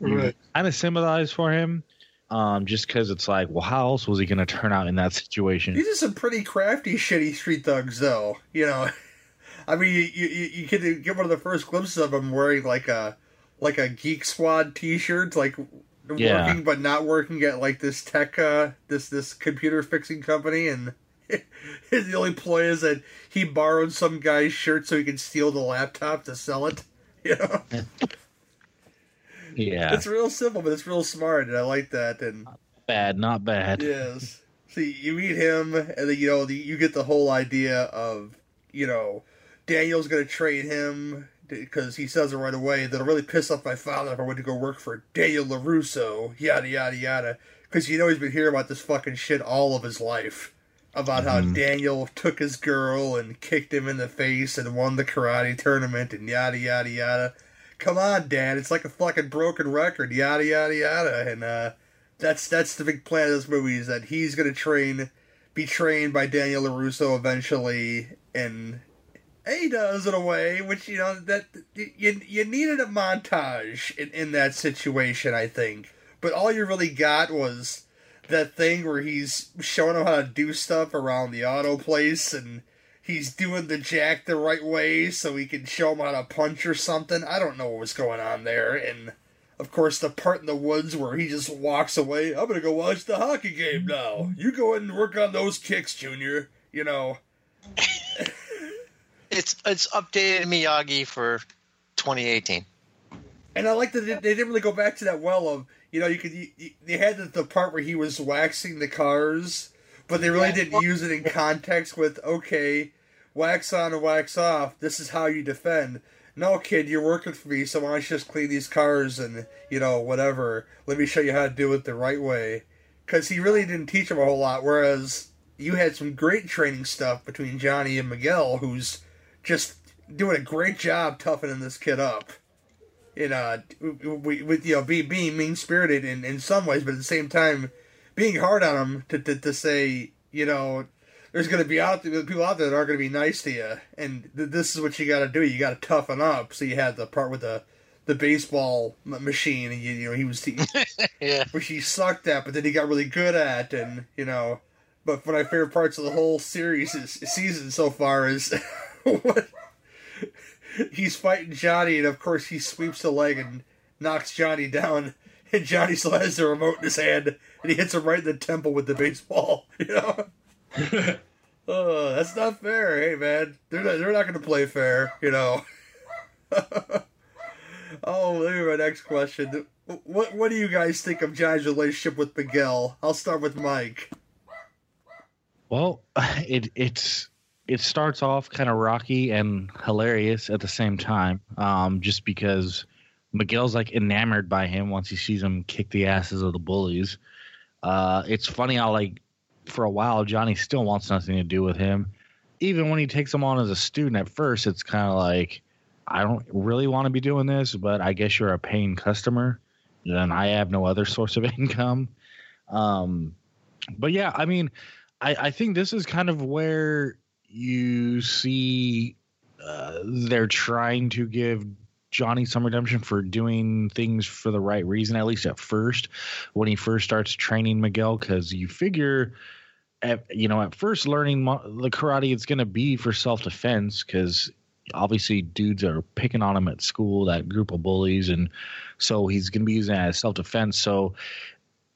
you Right. kind of sympathize for him, um, just because it's like, well, how else was he going to turn out in that situation? These are some pretty crafty, shitty street thugs, though. You know, I mean, you you, you get get one of the first glimpses of him wearing like a like a Geek Squad T-shirt, like Yeah. working but not working at like this tech uh this this computer fixing company, and the only ploy is that he borrowed some guy's shirt so he can steal the laptop to sell it. You know, Yeah, it's real simple, but it's real smart, and I like that. And bad, not bad. Yes. See, you meet him, and then you know the, you get the whole idea of you know Daniel's gonna trade him because he says it right away. That'll really piss off my father if I went to go work for Daniel Larusso. Yada yada yada. Because you know he's been hearing about this fucking shit all of his life about how Daniel took his girl and kicked him in the face and won the karate tournament and yada yada yada. Come on, Dad, it's like a fucking broken record. Yada yada yada, and uh that's that's the big plan of this movie is that he's gonna train, be trained by Daniel Larusso eventually, and he does in a way which you know that you you needed a montage in in that situation, I think. But all you really got was that thing where he's showing him how to do stuff around the auto place and he's doing the jack the right way so he can show him how to punch or something. I don't know what was going on there. And of course, the part in the woods where he just walks away. I'm gonna go watch the hockey game now. You go in and work on those kicks, Junior. You know. It's it's updated Miyagi for 2018. And I like that they they didn't really go back to that well of you know you could you, you- they had the, the part where he was waxing the cars, but they really didn't use it in context with okay, wax on and wax off. This is how you defend. No, kid, you're working for me, so why don't you just clean these cars and you know whatever? Let me show you how to do it the right way. Because he really didn't teach him a whole lot. Whereas you had some great training stuff between Johnny and Miguel, who's just doing a great job toughening this kid up in uh with, with you know being being mean spirited in, in some ways, but at the same time being hard on him to to, to say you know there's going to be out there people out there that aren't going to be nice to you, and th- this is what you got to do. You got to toughen up. So you had the part with the the baseball m- machine, and you, you know he was he, Yeah. which he sucked at, but then he got really good at, and you know. But one of my favorite parts of the whole series is, season so far is he's fighting Johnny, and of course he sweeps the leg and knocks Johnny down, and Johnny still has the remote in his hand, and he hits him right in the temple with the baseball. You know. Oh, that's not fair. Hey, man, they're not, they're not going to play fair, you know. oh, let me my next question. What what do you guys think of Johnny's relationship with Miguel? I'll start with Mike. Well, it it's it starts off kind of rocky and hilarious at the same time, um, just because Miguel's like enamored by him once he sees him kick the asses of the bullies. Uh, it's funny how like for a while Johnny still wants nothing to do with him, even when he takes him on as a student. At first, it's kind of like I don't really want to be doing this, but I guess you're a paying customer, and I have no other source of income. Um, but yeah, I mean. I, I think this is kind of where you see uh, they're trying to give Johnny some redemption for doing things for the right reason, at least at first, when he first starts training Miguel, because you figure. At, you know, at first learning mo- the karate, it's going to be for self defense because obviously dudes are picking on him at school, that group of bullies, and so he's going to be using that as self defense. So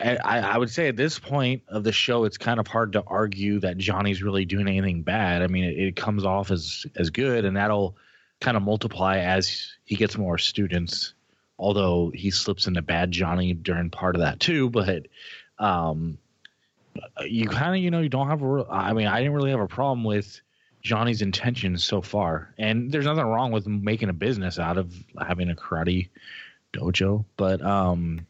I, I would say at this point of the show, it's kind of hard to argue that Johnny's really doing anything bad. I mean, it, it comes off as as good, and that'll kind of multiply as he gets more students. Although he slips into bad Johnny during part of that too, but um, you kind of you know you don't have a. I mean, I didn't really have a problem with Johnny's intentions so far, and there's nothing wrong with making a business out of having a karate dojo, but um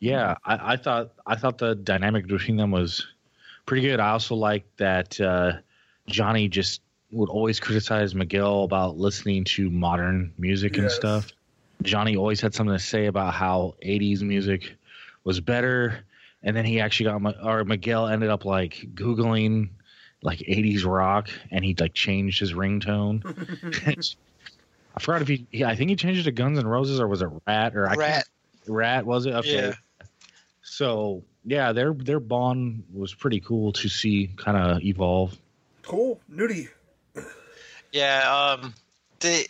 yeah, I, I thought I thought the dynamic between them was pretty good. I also like that uh, Johnny just would always criticize Miguel about listening to modern music and stuff. Johnny always had something to say about how '80s music was better, and then he actually got or Miguel ended up like googling like '80s rock, and he like changed his ringtone. I forgot if he, yeah, I think he changed it to Guns N' Roses or was it Ratt or I can't Ratt. Ratt was it? Okay. Yeah. So yeah, their their bond was pretty cool to see kind of evolve. Cool, Newty. Yeah, um, the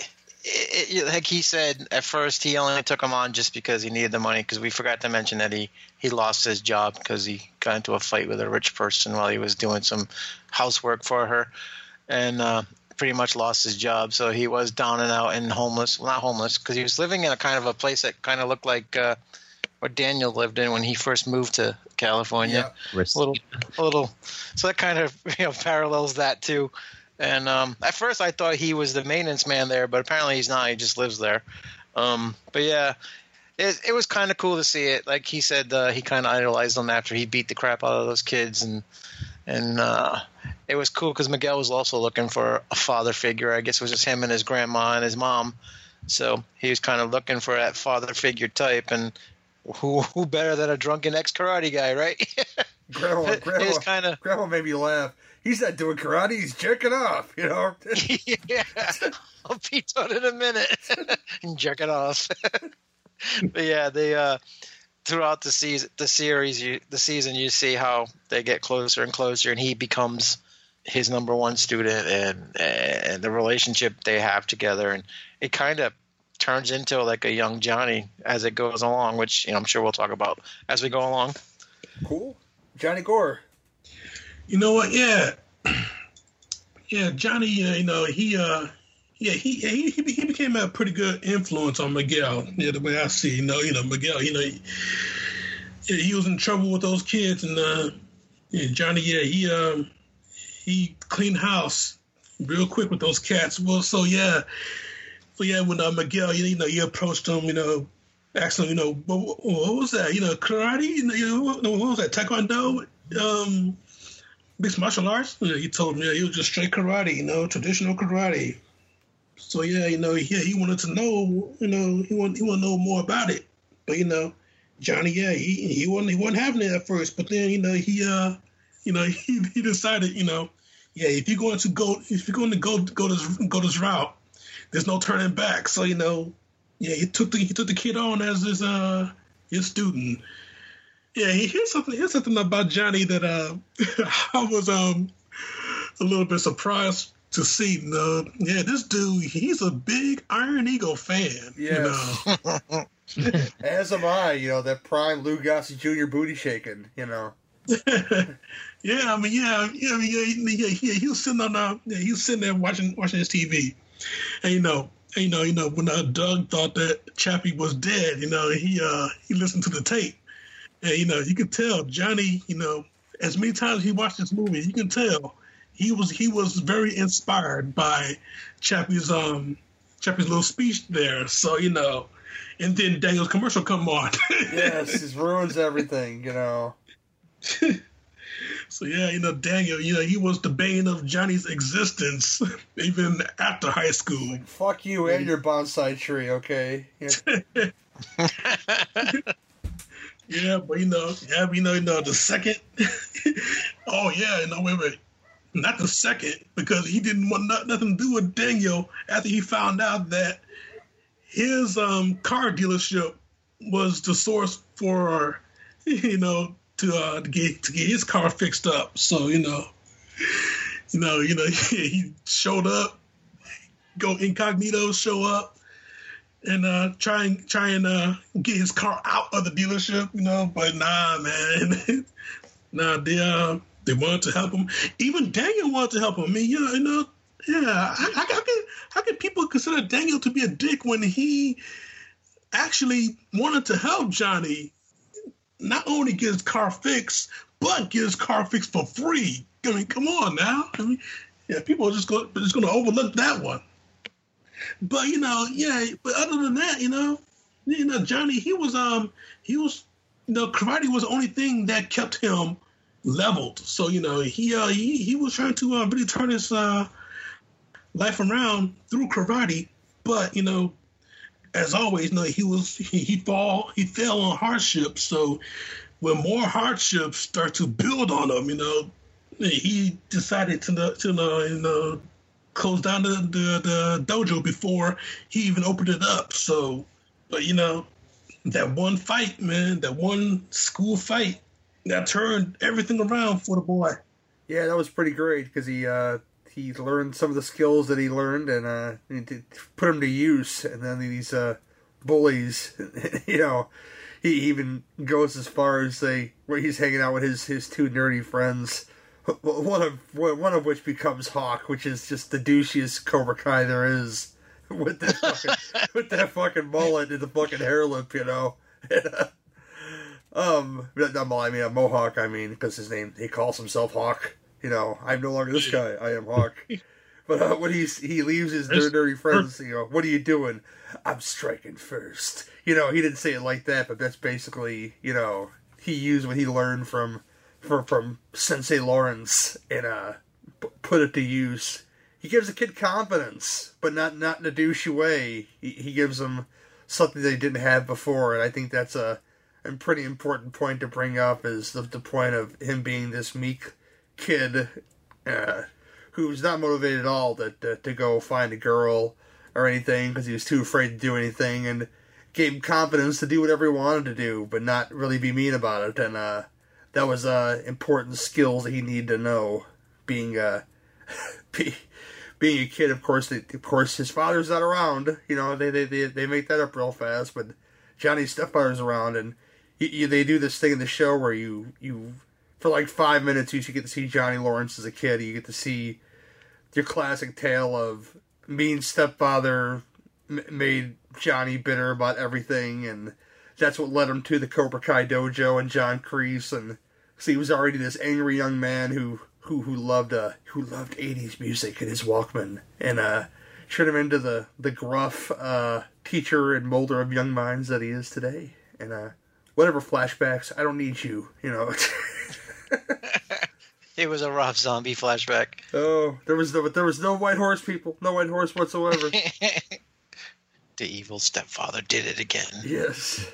it, it, like he said at first, he only took him on just because he needed the money. Because we forgot to mention that he he lost his job because he got into a fight with a rich person while he was doing some housework for her, and uh, pretty much lost his job. So he was down and out and homeless. Well, not homeless because he was living in a kind of a place that kind of looked like uh, what Daniel lived in when he first moved to California Risk- a little, a little. So that kind of you know parallels that too. And um, at first, I thought he was the maintenance man there, but apparently he's not. He just lives there. Um, but yeah, it, it was kind of cool to see it. Like he said, uh, he kind of idolized them after he beat the crap out of those kids, and and uh, it was cool because Miguel was also looking for a father figure. I guess it was just him and his grandma and his mom. So he was kind of looking for that father figure type, and who who better than a drunken ex karate guy, right? Grandma, grandma, was kind of grandma made me laugh. He's not doing karate. He's jerking off. You know. yeah. I'll be done in a minute and jerk it off. but yeah, they uh throughout the season, the series, you the season, you see how they get closer and closer, and he becomes his number one student, and and the relationship they have together, and it kind of turns into like a young Johnny as it goes along, which you know, I'm sure we'll talk about as we go along. Cool. Johnny Orr. You know what? Yeah, yeah. Johnny, uh, you know, he, uh, yeah, he, he he he became a pretty good influence on Miguel. Yeah, the way I see, you know, you know, Miguel, you know, he, he was in trouble with those kids, and uh, yeah, Johnny, yeah, he um, he cleaned house real quick with those cats. Well, so yeah, so yeah, when uh, Miguel, you know, he approached him, you know, asked him, you know, what, what was that? You know, karate? You know, you what, was that? Taekwondo? Um, mixed martial arts? You know, he told me, yeah, he was just straight karate, you know, traditional karate. So yeah, you know, yeah, he wanted to know, you know, he want he want to know more about it. But you know, Johnny, yeah, he he wasn't he wasn't having it at first, but then you know he uh, you know he he decided, you know, yeah, if you're going to go if you're going to go go this go this route, there's no turning back. So you know, yeah, he took the he took the kid on as his uh his student. Yeah, he- here's something here's something about Johnny that uh I was um a little bit surprised to see. Uh, yeah, this dude, he's a big Iron Eagle fan. Yes. You know? As am I, you know, that prime Lou Gossett Jr. booty shaking, you know. yeah, I mean, yeah, yeah, I mean, yeah, yeah, yeah, he was sitting on, uh, yeah, he was sitting there watching watching his TV, and you know, and, you know, you know, when uh, Doug thought that Chappie was dead, you know, he uh he listened to the tape, and you know, you could tell Johnny, you know, as many times as he watched this movie, you can tell he was he was very inspired by Chappie's um Chappie's little speech there. So you know, and then Daniel's commercial come on. Yes, it ruins everything, you know. So yeah, you know, Daniel, you know, he was the bane of Johnny's existence even after high school. Fuck you and your bonsai tree, okay? Yeah. Yeah, but you know, yeah, but you know, you know, the second. oh yeah, you know, wait, wait, not the second because he didn't want not, nothing to do with Daniel after he found out that his um car dealership was the source for you know to uh to get to get his car fixed up. So you know, you know, you know, he showed up, go incognito, show up and uh, try and try and uh, get his car out of the dealership, you know. But nah, man, nah, they uh, they wanted to help him. Even Daniel wanted to help him. I mean, yeah, you know, yeah. How, how, how can how can people consider Daniel to be a dick when he actually wanted to help Johnny? Not only his car fixed, but his car fixed for free. I mean, come on now. I mean, yeah, people are just going just going to overlook that one. But you know, yeah. But other than that, you know, you know, Johnny, he was um, he was, you know, karate was the only thing that kept him leveled. So you know, he uh, he he was trying to uh, really turn his uh, life around through karate. But you know, as always, you know, he was he, fall he fell on hardships. So when more hardships start to build on him, you know, he decided to to you know close down the, the the dojo before he even opened it up. So, but you know, that one fight, man, that one school fight, that turned everything around for the boy. Yeah, that was pretty great because he uh, he learned some of the skills that he learned and uh, put them to use. And then these uh, bullies, you know, he even goes as far as say where he's hanging out with his his two nerdy friends. One of one of which becomes Hawk, which is just the douchiest Cobra Kai there is, with that fucking, with that fucking mullet and the fucking hare lip, you know. Um, not not mullet, I mean a mohawk. I mean, because his name, he calls himself Hawk. You know, I'm no longer this guy. I am Hawk. But uh, when he's he leaves his dirty, dirty friends, you know, what are you doing? I'm striking first. You know, he didn't say it like that, but that's basically, you know, he used what he learned from from, from Sensei Lawrence and uh, p- put it to use. He gives the kid confidence, but not not in a douchey way. He, he gives him something they didn't have before, and I think that's a a pretty important point to bring up is the, the point of him being this meek kid uh, who's not motivated at all to, to, to go find a girl or anything because he was too afraid to do anything and gave him confidence to do whatever he wanted to do, but not really be mean about it. And uh, that was uh, important skills that he needed to know. Being uh, be, being a kid, of course, they, of course, his father's not around. You know, they they, they, they make that up real fast. But Johnny's stepfather's around, and you, you, they do this thing in the show where you you for like five minutes you get to see Johnny Lawrence as a kid. You get to see your classic tale of mean stepfather made Johnny bitter about everything, and that's what led him to the Cobra Kai dojo and John Kreese, and so he was already this angry young man who who who loved uh who loved '80s music and his Walkman, and uh turned him into the the gruff uh teacher and molder of young minds that he is today, and uh whatever flashbacks, I don't need you, you know. It was a rough zombie flashback. oh, there was no there was no white horse people, no white horse whatsoever. the evil stepfather did it again. Yes.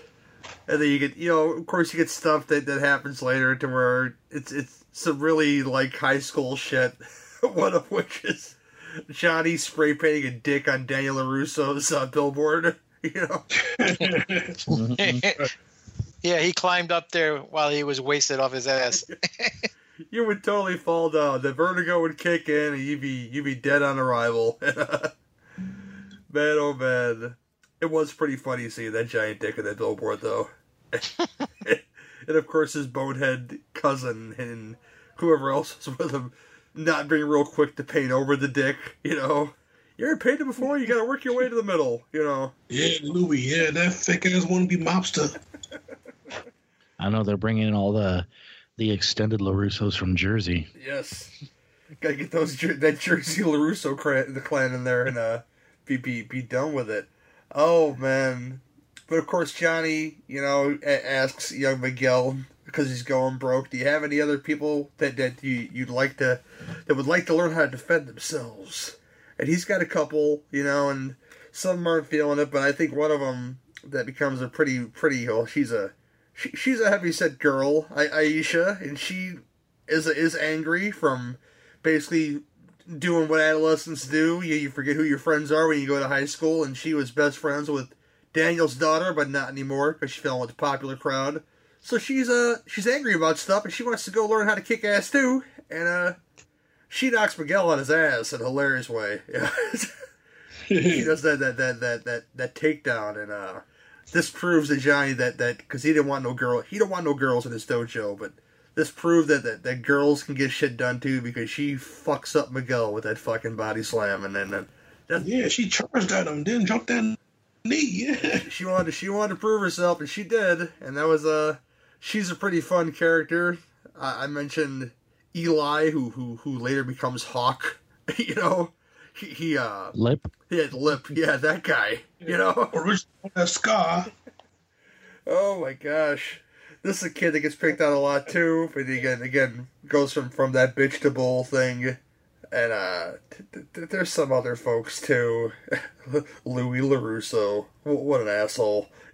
And then you get, you know, of course, you get stuff that, that happens later to where it's it's some really like high school shit. One of which is Johnny spray painting a dick on Daniel Russo's uh, billboard. You know, yeah, he climbed up there while he was wasted off his ass. you would totally fall down. The vertigo would kick in, and you'd be you'd be dead on arrival. man, oh man, it was pretty funny seeing that giant dick on that billboard, though. and of course, his bonehead cousin and whoever else was with him not being real quick to paint over the dick. You know, you ever painted before? You got to work your way to the middle. You know. Yeah, Louis. Yeah, that fake ass wanna be mobster. I know they're bringing in all the the extended Larussos from Jersey. Yes. Gotta get those that Jersey Larusso clan, the clan in there and uh, be be be done with it. Oh man! But of course, Johnny, you know, asks young Miguel because he's going broke. Do you have any other people that that you you'd like to that would like to learn how to defend themselves? And he's got a couple, you know, and some aren't feeling it, but I think one of them that becomes a pretty pretty. Well, she's a she, she's a heavy set girl, I, Aisha, and she is is angry from basically doing what adolescents do. You, you forget who your friends are when you go to high school, and she was best friends with Daniel's daughter, but not anymore because she fell with the popular crowd. So she's uh she's angry about stuff, and she wants to go learn how to kick ass too. And uh, she knocks Miguel on his ass in a hilarious way. Yeah. he does that that that that that, that takedown, and uh, this proves to Johnny that that because he didn't want no girl, he don't want no girls in his dojo, but this proved that, that that girls can get shit done too because she fucks up Miguel with that fucking body slam, and then uh, that, Yeah, she charged at him, then jumped that knee. Yeah. she wanted she wanted to prove herself, and she did, and that was uh she's a pretty fun character. I, I mentioned Eli, who who who later becomes Hawk. you know, he, he uh Lip. he had lip, yeah, that guy. You know. Original that scar. Oh my gosh. This is a kid that gets picked on a lot too, but again, again, goes from from that bitch to bull thing, and uh, t- t- there's some other folks too. Louis Larusso, Wh- what an asshole.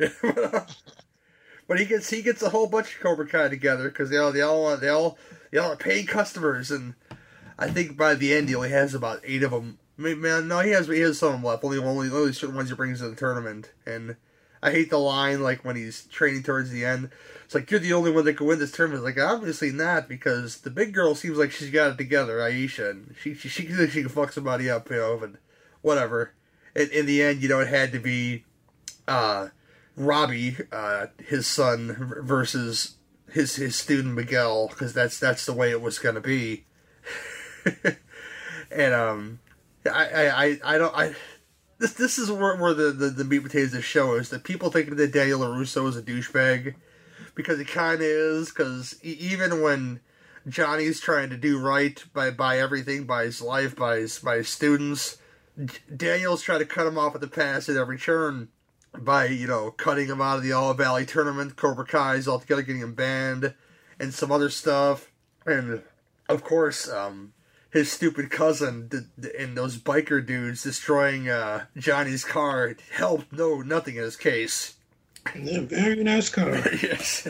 but he gets he gets a whole bunch of Cobra Kai together because they all they all they all they all are paying customers, and I think by the end he only has about eight of them. Man, no, he has he has some left. Only only only certain ones he brings to the tournament, and I hate the line like when he's training towards the end. It's like you're the only one that can win this tournament. It's like obviously not because the big girl seems like she's got it together, Aisha, and she she she, thinks she can fuck somebody up, you know, but whatever. In, in the end, you know, it had to be uh, Robbie, uh, his son, versus his his student Miguel, because that's that's the way it was to be. and um, I I I, don't I this this is where, where the, the, the meat potatoes of the show is that people think that Daniel LaRusso is a douchebag because he kind of is because even when Johnny's trying to do right by by everything by his life by his by his students Daniel's trying to cut him off at the pass at every turn by you know cutting him out of the All Valley tournament Cobra Kai's altogether getting him banned and some other stuff and of course um his stupid cousin and those biker dudes destroying uh, Johnny's car helped no nothing in his case. Yeah, very nice car. yes,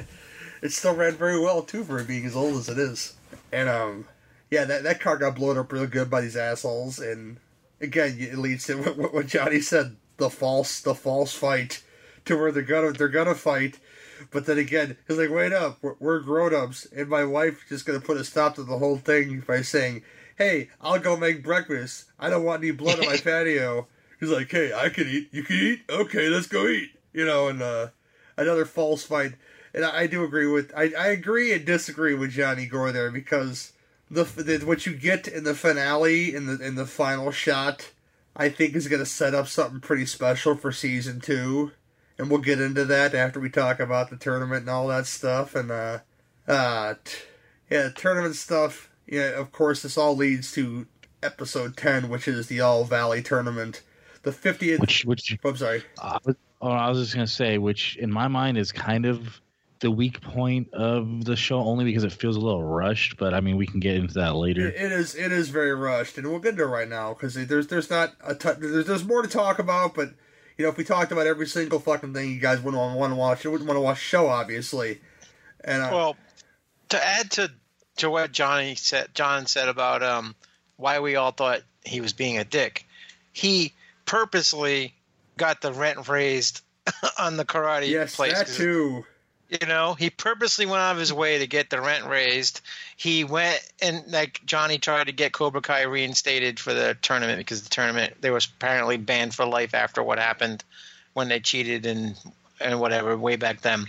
it still ran very well too for it being as old as it is. And um, yeah, that that car got blown up real good by these assholes. And again, it leads to what, what Johnny said: the false the false fight to where they're gonna they're gonna fight. But then again, he's like, "Wait up, we're, we're grown ups," and my wife just gonna put a stop to the whole thing by saying, "Hey, I'll go make breakfast. I don't want any blood on my patio." He's like, "Hey, I can eat. You can eat. Okay, let's go eat." You know, and uh, another false fight. And I, I do agree with I, I agree and disagree with Johnny Orr there because the, the what you get in the finale in the in the final shot, I think is going to set up something pretty special for season two, and we'll get into that after we talk about the tournament and all that stuff. And uh, uh, t- yeah, tournament stuff. Yeah, of course, this all leads to episode ten, which is the All Valley tournament, the fiftieth. Which which I'm sorry. uh, oh, I was just gonna say, which in my mind is kind of the weak point of the show, only because it feels a little rushed. But I mean, we can get into that later. It it is it is very rushed, and we'll get into it right now because there's there's not a ton, there's there's more to talk about, but you know if we talked about every single fucking thing, you guys wouldn't want to watch. You wouldn't want to watch the show, obviously. And uh, Well, to add to to what Johnny said, John said about um, why we all thought he was being a dick. He purposely got the rent raised on the karate yes, place. that 'cause, too. You know, he purposely went out of his way to get the rent raised. He went and like Johnny tried to get Cobra Kai reinstated for the tournament because the tournament they was apparently banned for life after what happened when they cheated and and whatever way back then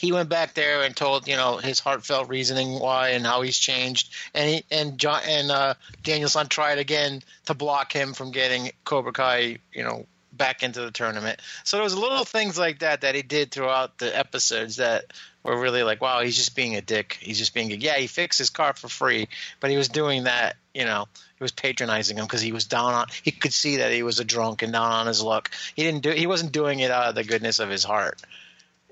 he went back there and told you know his heartfelt reasoning why and how he's changed and he and John and uh, Daniel San tried again to block him from getting Cobra Kai you know back into the tournament. So there was little things like that that he did throughout the episodes that were really like wow he's just being a dick. He's just being a, yeah he fixed his car for free, but he was doing that you know he was patronizing him because he was down on he could see that he was a drunk and down on his luck. He didn't do he wasn't doing it out of the goodness of his heart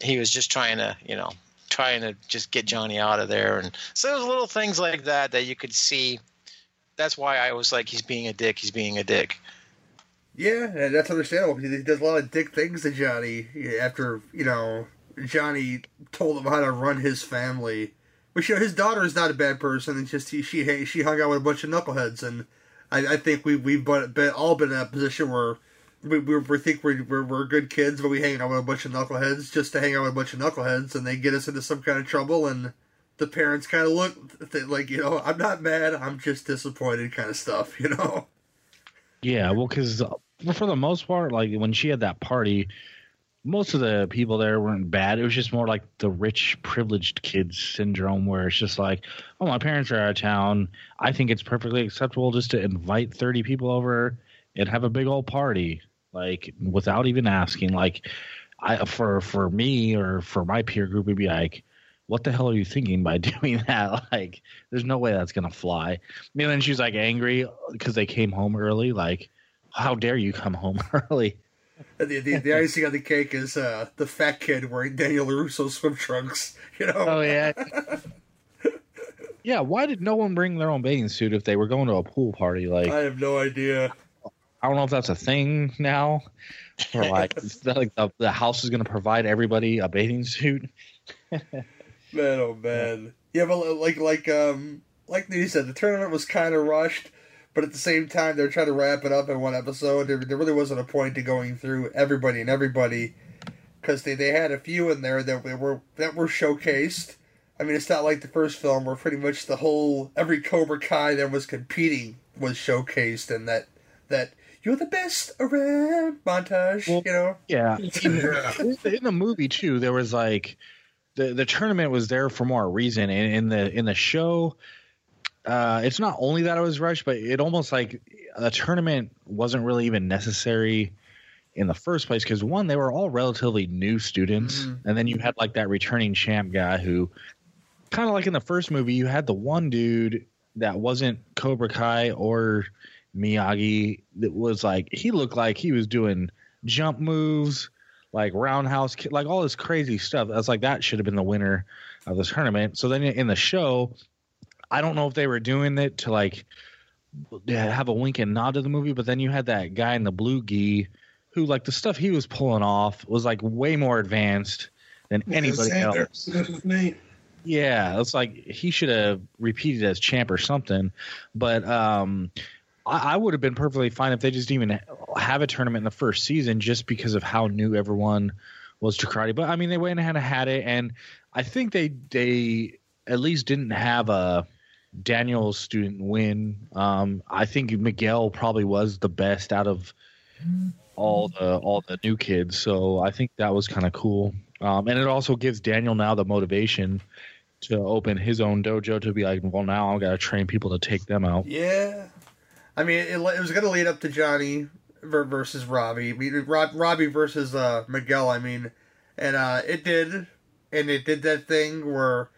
he was just trying to, you know, trying to just get Johnny out of there. And so there's little things like that that you could see. That's why I was like, he's being a dick. He's being a dick. Yeah, that's understandable. He does a lot of dick things to Johnny after you know Johnny told him how to run his family. But you know his daughter is not a bad person. It's just he, she she hung out with a bunch of knuckleheads, and I, I think we we've been, been all been in a position where we, we, we think we're, we're we're good kids, but we hang out with a bunch of knuckleheads just to hang out with a bunch of knuckleheads, and they get us into some kind of trouble, and the parents kind of look like you know I'm not mad, I'm just disappointed, kind of stuff, you know. Yeah, well, because uh, for the most part, like when she had that party, most of the people there weren't bad. It was just more like the rich, privileged kids syndrome, where it's just like, oh, my parents are out of town. I think it's perfectly acceptable just to invite thirty people over and have a big old party, like without even asking. Like, I for for me or for my peer group, would be like. What the hell are you thinking by doing that? Like, there's no way that's gonna fly. And then she's like angry because they came home early. Like, how dare you come home early? The, the, the icing on the cake is uh, the fat kid wearing Daniel LaRusso swim trunks. You know, Oh yeah. yeah. Why did no one bring their own bathing suit if they were going to a pool party? Like, I have no idea. I don't know if that's a thing now, or like, like the, the house is going to provide everybody a bathing suit. Man, oh man. Yeah, but like like um like you said, the tournament was kind of rushed, but at the same time they're trying to wrap it up in one episode. There, there really wasn't a point to going through everybody and everybody because they, they had a few in there that were that were showcased. I mean, it's not like the first film where pretty much the whole every Cobra Kai that was competing was showcased, and that that you're the best around montage. Well- you know, Yeah. Yeah. in the movie too, there was like the the tournament was there for more reason, and in the in the show, uh, it's not only that it was rushed, but it almost like the tournament wasn't really even necessary in the first place because one, they were all relatively new students, Mhm. and then you had like that returning champ guy who, kind of like in the first movie, you had the one dude that wasn't Cobra Kai or Miyagi that was like he looked like he was doing jump moves like roundhouse, like all this crazy stuff. That's like that should have been the winner of this tournament. So then in the show, I don't know if they were doing it to like have a wink and nod to the movie, but then you had that guy in the blue gi who like the stuff he was pulling off was like way more advanced than anybody else. That's his name. Yeah, it's like he should have repeated as champ or something. But um I, I would have been perfectly fine if they just didn't even have a tournament in the first season, just because of how new everyone was to karate. But I mean, they went ahead and had it, and I think they they at least didn't have a Daniel student win. Um, I think Miguel probably was the best out of all the all the new kids. So I think that was kind of cool. Um, and it also gives Daniel now the motivation to open his own dojo to be like, well, now I've got to train people to take them out. Yeah, I mean, it, it was going to lead up to Johnny versus Robbie. I mean, Rob, Robbie versus uh, Miguel. I mean, and uh, it did, and it did that thing where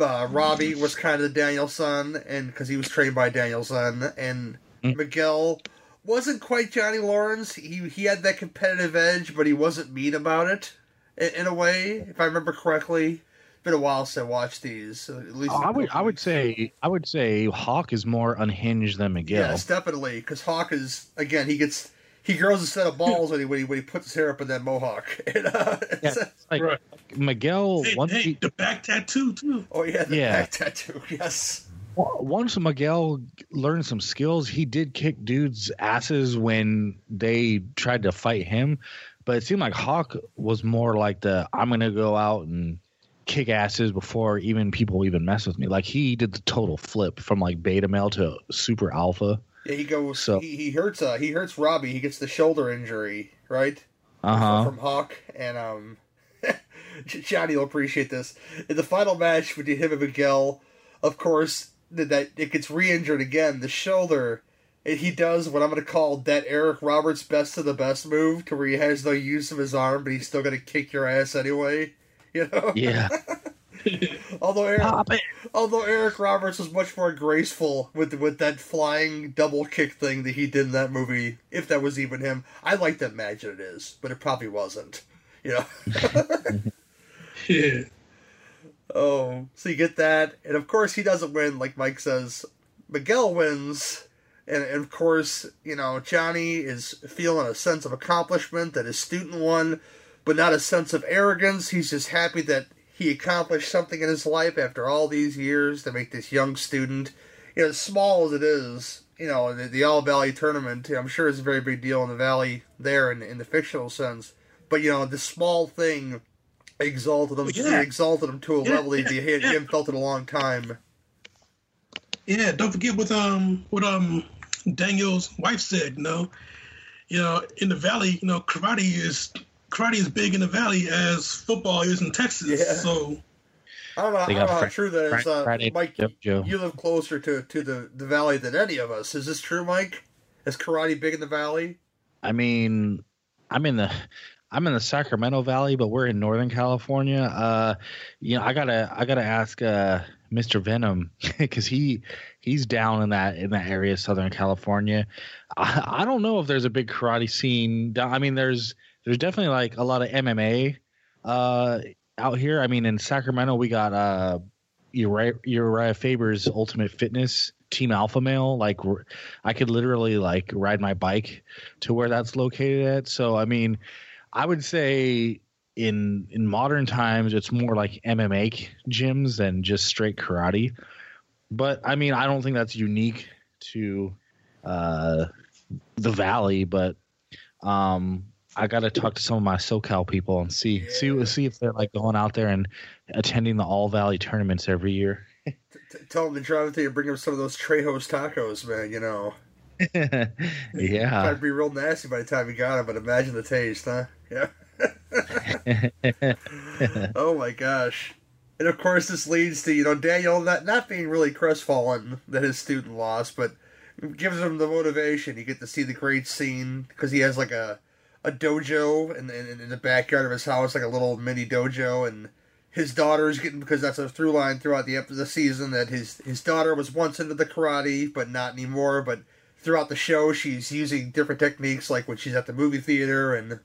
uh, Robbie was kind of the Daniel San, and because he was trained by Daniel San, and Mm. Miguel wasn't quite Johnny Lawrence. He he had that competitive edge, but he wasn't mean about it. In, in a way, if I remember correctly. Been a while since I watched these. so At least I would I would say I would say Hawk is more unhinged than Miguel. Yes, definitely. Because Hawk is again, he gets he grows a set of balls when he when he, when he puts his hair up in that mohawk. And, uh, Yeah, it's- it's like Right. Miguel Hey, once hey, he, the back tattoo too. oh yeah, the Yeah. back tattoo. Yes. once Miguel learned some skills, he did kick dudes' asses when they tried to fight him. But it seemed like Hawk was more like the I'm gonna go out and kick asses before even people even mess with me. Like he did the total flip from like beta male to super alpha. Yeah, he goes. So- he, he hurts. Uh, he hurts Robbie. He gets the shoulder injury, right? Uh huh. From Hawk and um, Johnny will appreciate this. In the final match between him and Miguel, of course, that that it gets re-injured again. The shoulder. And he does what I'm going to call that Eric Roberts best of the best move, to where he has no use of his arm, but he's still going to kick your ass anyway. You know. Yeah. Although Eric, although Eric Roberts was much more graceful with with that flying double kick thing that he did in that movie, if that was even him. I like that match it is, but it probably wasn't. You know. Yeah. Oh, so you get that, and of course he doesn't win, like Mike says. Miguel wins, and, and of course, you know, Johnny is feeling a sense of accomplishment that his student won, but not a sense of arrogance. He's just happy that he accomplished something in his life after all these years to make this young student, you know, as small as it is, you know, the, the All Valley tournament, I'm sure is a very big deal in the Valley there in, in the fictional sense. But, you know, this small thing exalted him, Yeah. exalted him to a Yeah, level he, he yeah. hadn't felt in a long time. Yeah, don't forget what um what um Daniel's wife said, you know. You know, in the valley, you know, karate is karate is big in the valley as football is in Texas. Yeah. So I don't know, They I don't know how Fri- true that is. Uh, Friday Mike, Dojo. you live closer to, to the, the valley than any of us. Is this true, Mike? Is karate big in the valley? I mean, I'm in the I'm in the Sacramento Valley, but we're in Northern California. Uh, you know, I gotta I gotta ask uh, Mr. Venom because he he's down in that in that area, Southern California. I, I don't know if there's a big karate scene. I mean, there's there's definitely like a lot of MMA uh, out here. I mean, in Sacramento, we got uh, Urijah, Urijah Faber's Ultimate Fitness Team Alpha Male. Like, I could literally like ride my bike to where that's located at. So, I mean, I would say in in modern times, it's more like MMA gyms than just straight karate. But I mean, I don't think that's unique to uh, the valley. But um, I got to talk to some of my SoCal people and see Yeah. see see if they're like going out there and attending the All Valley tournaments every year. T- tell them to drive with you and bring him some of those Trejo's tacos, man, you know. yeah. That'd be real nasty by the time you got them, but imagine the taste, huh? Yeah. oh my gosh. And of course, this leads to, you know, Daniel not, not being really crestfallen that his student lost, but gives him the motivation. You get to see the great scene because he has like a, a dojo in, in, in the backyard of his house, like a little mini dojo, and his daughter is getting because that's a through line throughout the the season that his his daughter was once into the karate, but not anymore. But throughout the show, she's using different techniques, like when she's at the movie theater, and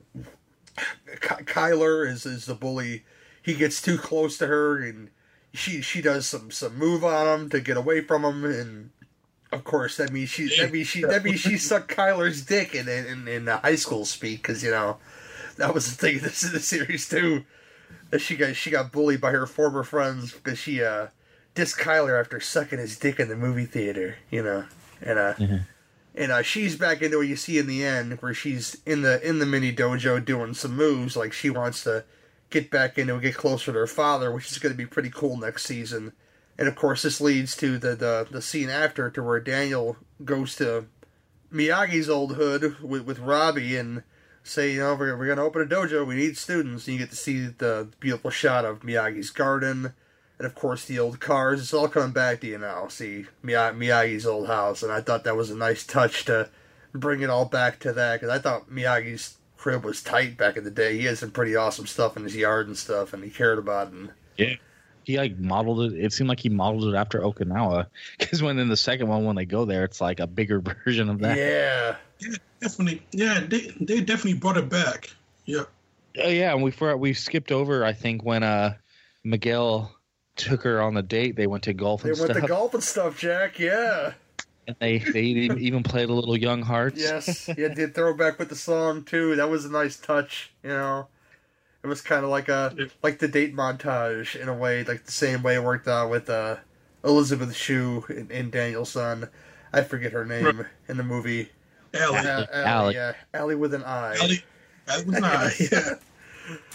Ky- Kyler is is the bully. He gets too close to her, and she she does some some move on him to get away from him, and of course that means she that means she that means she sucked Kyler's dick in in, in uh, high school speak because you know that was the thing. This is the series too. That she got she got bullied by her former friends because she uh dissed Kyler after sucking his dick in the movie theater. You know, and uh. And uh, she's back into what you see in the end, where she's in the in the mini dojo doing some moves, like she wants to get back into and get closer to her father, which is going to be pretty cool next season. And of course, this leads to the, the the scene after, to where Daniel goes to Miyagi's old hood with with Robbie and say, you know, we're, we're going to open a dojo. We need students. And you get to see the beautiful shot of Miyagi's garden. And of course, the old cars. It's all coming back to you now. See Miya- Miyagi's old house. And I thought that was a nice touch to bring it all back to that. Because I thought Miyagi's crib was tight back in the day. He had some pretty awesome stuff in his yard and stuff. And he cared about it. And Yeah. He like modeled it. It seemed like he modeled it after Okinawa, because when in the second one, when they go there, it's like a bigger version of that. yeah. Yeah, definitely. Yeah, they they definitely brought it back. Yeah. Oh yeah, and we for, we skipped over. I think when uh Miguel took her on the date, they went to golf They and went stuff, to golf and stuff, Jack. Yeah. and they they even even played a little Young Hearts. Yes, yeah, did throwback with the song too. That was a nice touch, you know. It was kind of like a like the date montage in a way, like the same way it worked out with uh, Elizabeth Shue and, and Daniel's son. I forget her name in the movie. Allie. Uh, Allie, Allie. yeah, Allie with an I. Allie. That was nice. Yeah.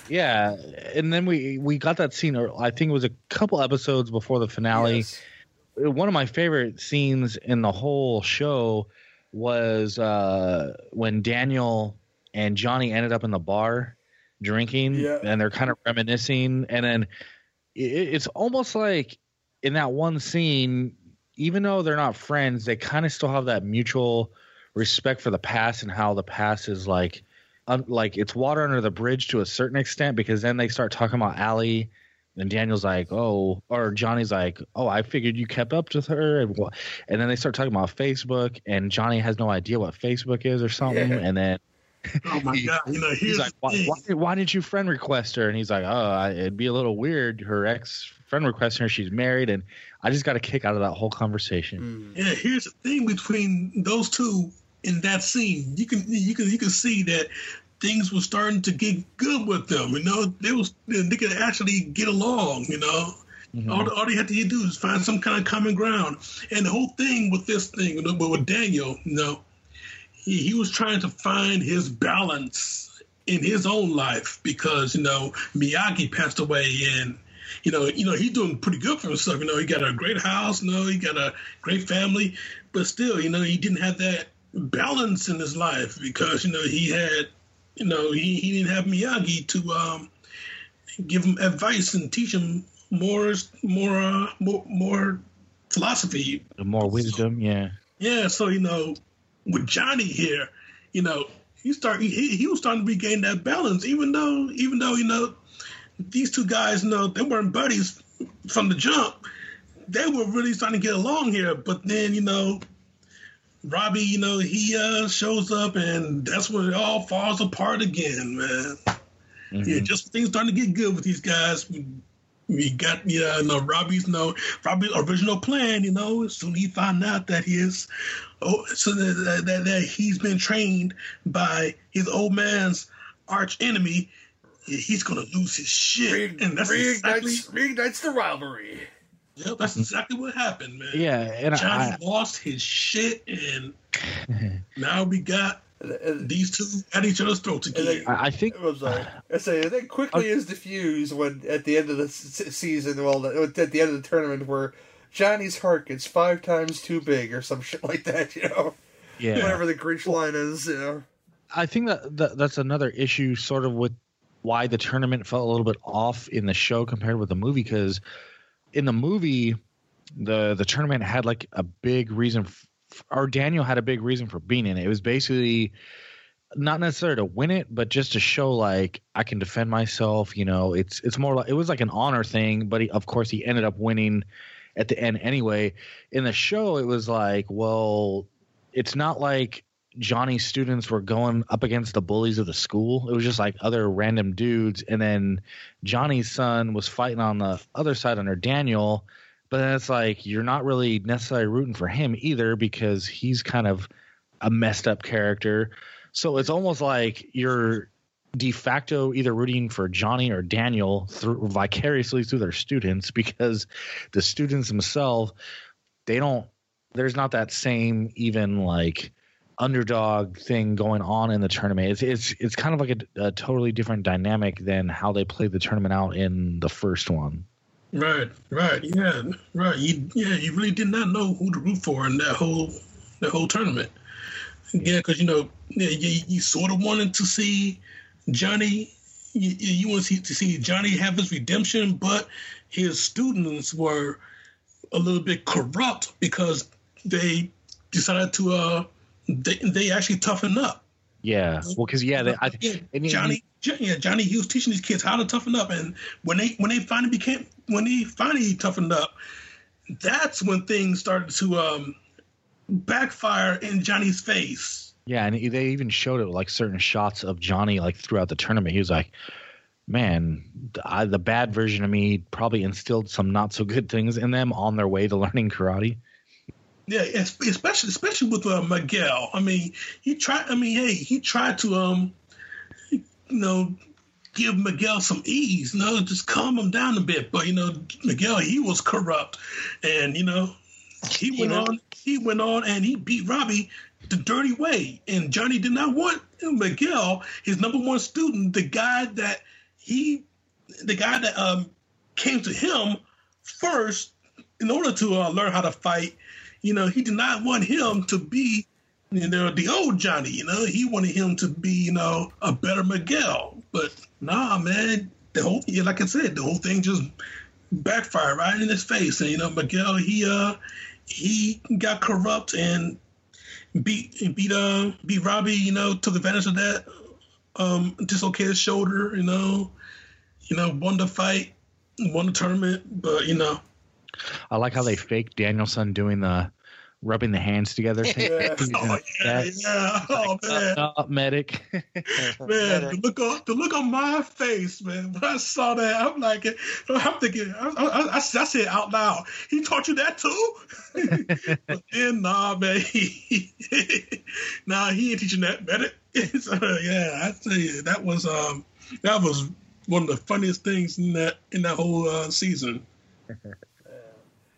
yeah. And then we we got that scene. I think it was a couple episodes before the finale. Yes. one of my favorite scenes in the whole show was uh, when Daniel and Johnny ended up in the bar drinking, Yeah. and they're kind of reminiscing, and then it, it's almost like in that one scene, even though they're not friends, they kind of still have that mutual respect for the past and how the past is like. Un, like it's water under the bridge to a certain extent because then they start talking about Allie and Daniel's like, oh, or Johnny's like, oh, I figured you kept up with her, and and then they start talking about Facebook, and Johnny has no idea what Facebook is or something, Yeah. and then Oh my God. You know, he's like, why, thing. why, why did you friend request her? And he's like, oh, it'd be a little weird. Her ex friend requesting her, she's married, and I just got a kick out of that whole conversation. Mm. Yeah, here's the thing between those two in that scene. You can you can you can see that things were starting to get good with them. You know, they was they could actually get along. You know, Mhm. all, all they had to do is find some kind of common ground. And the whole thing with this thing, you know, but with Daniel, you know, he, he was trying to find his balance in his own life because you know Miyagi passed away and you know you know he's doing pretty good for himself. You know he got a great house, you know he got a great family, but still you know he didn't have that balance in his life because you know he had you know he, he didn't have Miyagi to um, give him advice and teach him more more uh, more, more philosophy more wisdom, yeah. yeah, so you know, with Johnny here, you know, he start he, he was starting to regain that balance, even though even though you know these two guys, you know, they weren't buddies from the jump. They were really starting to get along here, but then you know, Robbie, you know, he uh, shows up, and that's when it all falls apart again, man. Mhm. Yeah, just things starting to get good with these guys. We, we got yeah, know, Robbie's no Robbie's original plan. You know, soon he found out that his oh, so that, that that he's been trained by his old man's arch enemy. He's gonna lose his shit, Re- and that's exactly reignites, reignites the rivalry. yep, that's exactly what happened, man. Yeah, and Johnny I, lost his shit, and now we got And- and- these two at each other's throats again. they- I I think I'm sorry. I say and then quickly is diffused when at the end of the s- s- season, well, at the end of the tournament, where Johnny's heart gets five times too big or some shit like that. You know, yeah. whatever the Grinch line is. You know, I think that, that that's another issue, sort of with why the tournament felt a little bit off in the show compared with the movie. Because in the movie, the the tournament had like a big reason, f- or Daniel had a big reason for being in it. It was basically not necessarily to win it, but just to show like I can defend myself. You know, it's it's more like it was like an honor thing. But he, of course, he ended up winning at the end anyway. In the show, it was like, well, it's not like Johnny's students were going up against the bullies of the school. It was just like other random dudes. And then Johnny's son was fighting on the other side under Daniel. But then it's like you're not really necessarily rooting for him either because he's kind of a messed up character. So it's almost like you're de facto either rooting for Johnny or Daniel through vicariously through their students because the students themselves they don't there's not that same even like underdog thing going on in the tournament. It's it's it's kind of like a, a totally different dynamic than how they played the tournament out in the first one. Right, right, yeah, right. You, yeah, you really did not know who to root for in that whole that whole tournament. Yeah, because you know, yeah, you, you sort of wanted to see Johnny. You, you want to see to see Johnny have his redemption, but his students were a little bit corrupt because they decided to uh they they actually toughen up. Yeah, well, because yeah, they, I, Yeah, Johnny, yeah, Johnny, he was teaching these kids how to toughen up, and when they when they finally became when they finally toughened up, that's when things started to um backfire in Johnny's face. Yeah, and they even showed it like certain shots of Johnny like throughout the tournament. He was like, "Man, I, the bad version of me probably instilled some not so good things in them on their way to learning karate." Yeah, especially especially with uh, Miguel. I mean, he tried. I mean, hey, he tried to um, you know, give Miguel some ease. You know, just calm him down a bit. But you know, Miguel, he was corrupt, and you know, he went Even- on. He went on and he beat Robbie the dirty way. And Johnny did not want Miguel, his number one student, the guy that he, the guy that um came to him first in order to uh, learn how to fight. You know, he did not want him to be, you know, the old Johnny. You know, he wanted him to be, you know, a better Miguel. But nah, man, the whole, yeah, like I said, the whole thing just backfired right in his face. And you know, Miguel, he uh, he got corrupt and beat beat uh beat Robbie. You know, took advantage of that. Um, dislocated shoulder. You know, you know, won the fight, won the tournament. But you know, I like how they faked Daniel San doing the rubbing the hands together. Yeah. Oh yeah, yeah, oh man. Medic. Man, the look on the look on my face, man. When I saw that, I'm like, I'm thinking, I, I, I, I said out loud, he taught you that too? but then, nah, man, he, nah, he ain't teaching that medic. so, yeah, I tell you, that was um, that was one of the funniest things in that in that whole uh, season.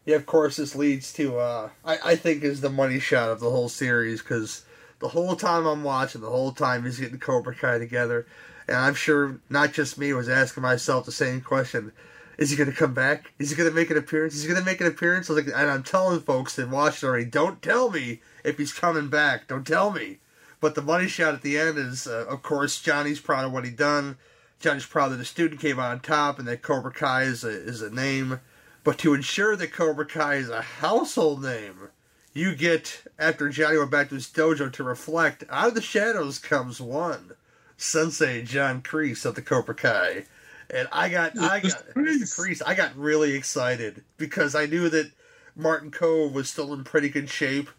Yeah, of course, this leads to uh, I I think is the money shot of the whole series because the whole time I'm watching, the whole time he's getting Cobra Kai together, and I'm sure not just me was asking myself the same question: Is he going to come back? Is he going to make an appearance? Is he going to make an appearance? I was like, and I'm telling folks that watched already, don't tell me if he's coming back. Don't tell me. But the money shot at the end is, uh, of course, Johnny's proud of what he done. Johnny's proud that the student came on top and that Cobra Kai is a, is a name. But to ensure that Cobra Kai is a household name, you get, after Johnny went back to his dojo to reflect, out of the shadows comes one. Sensei John Kreese of the Cobra Kai. And I got, I got, Kreese. I got really excited because I knew that Martin Kove was still in pretty good shape.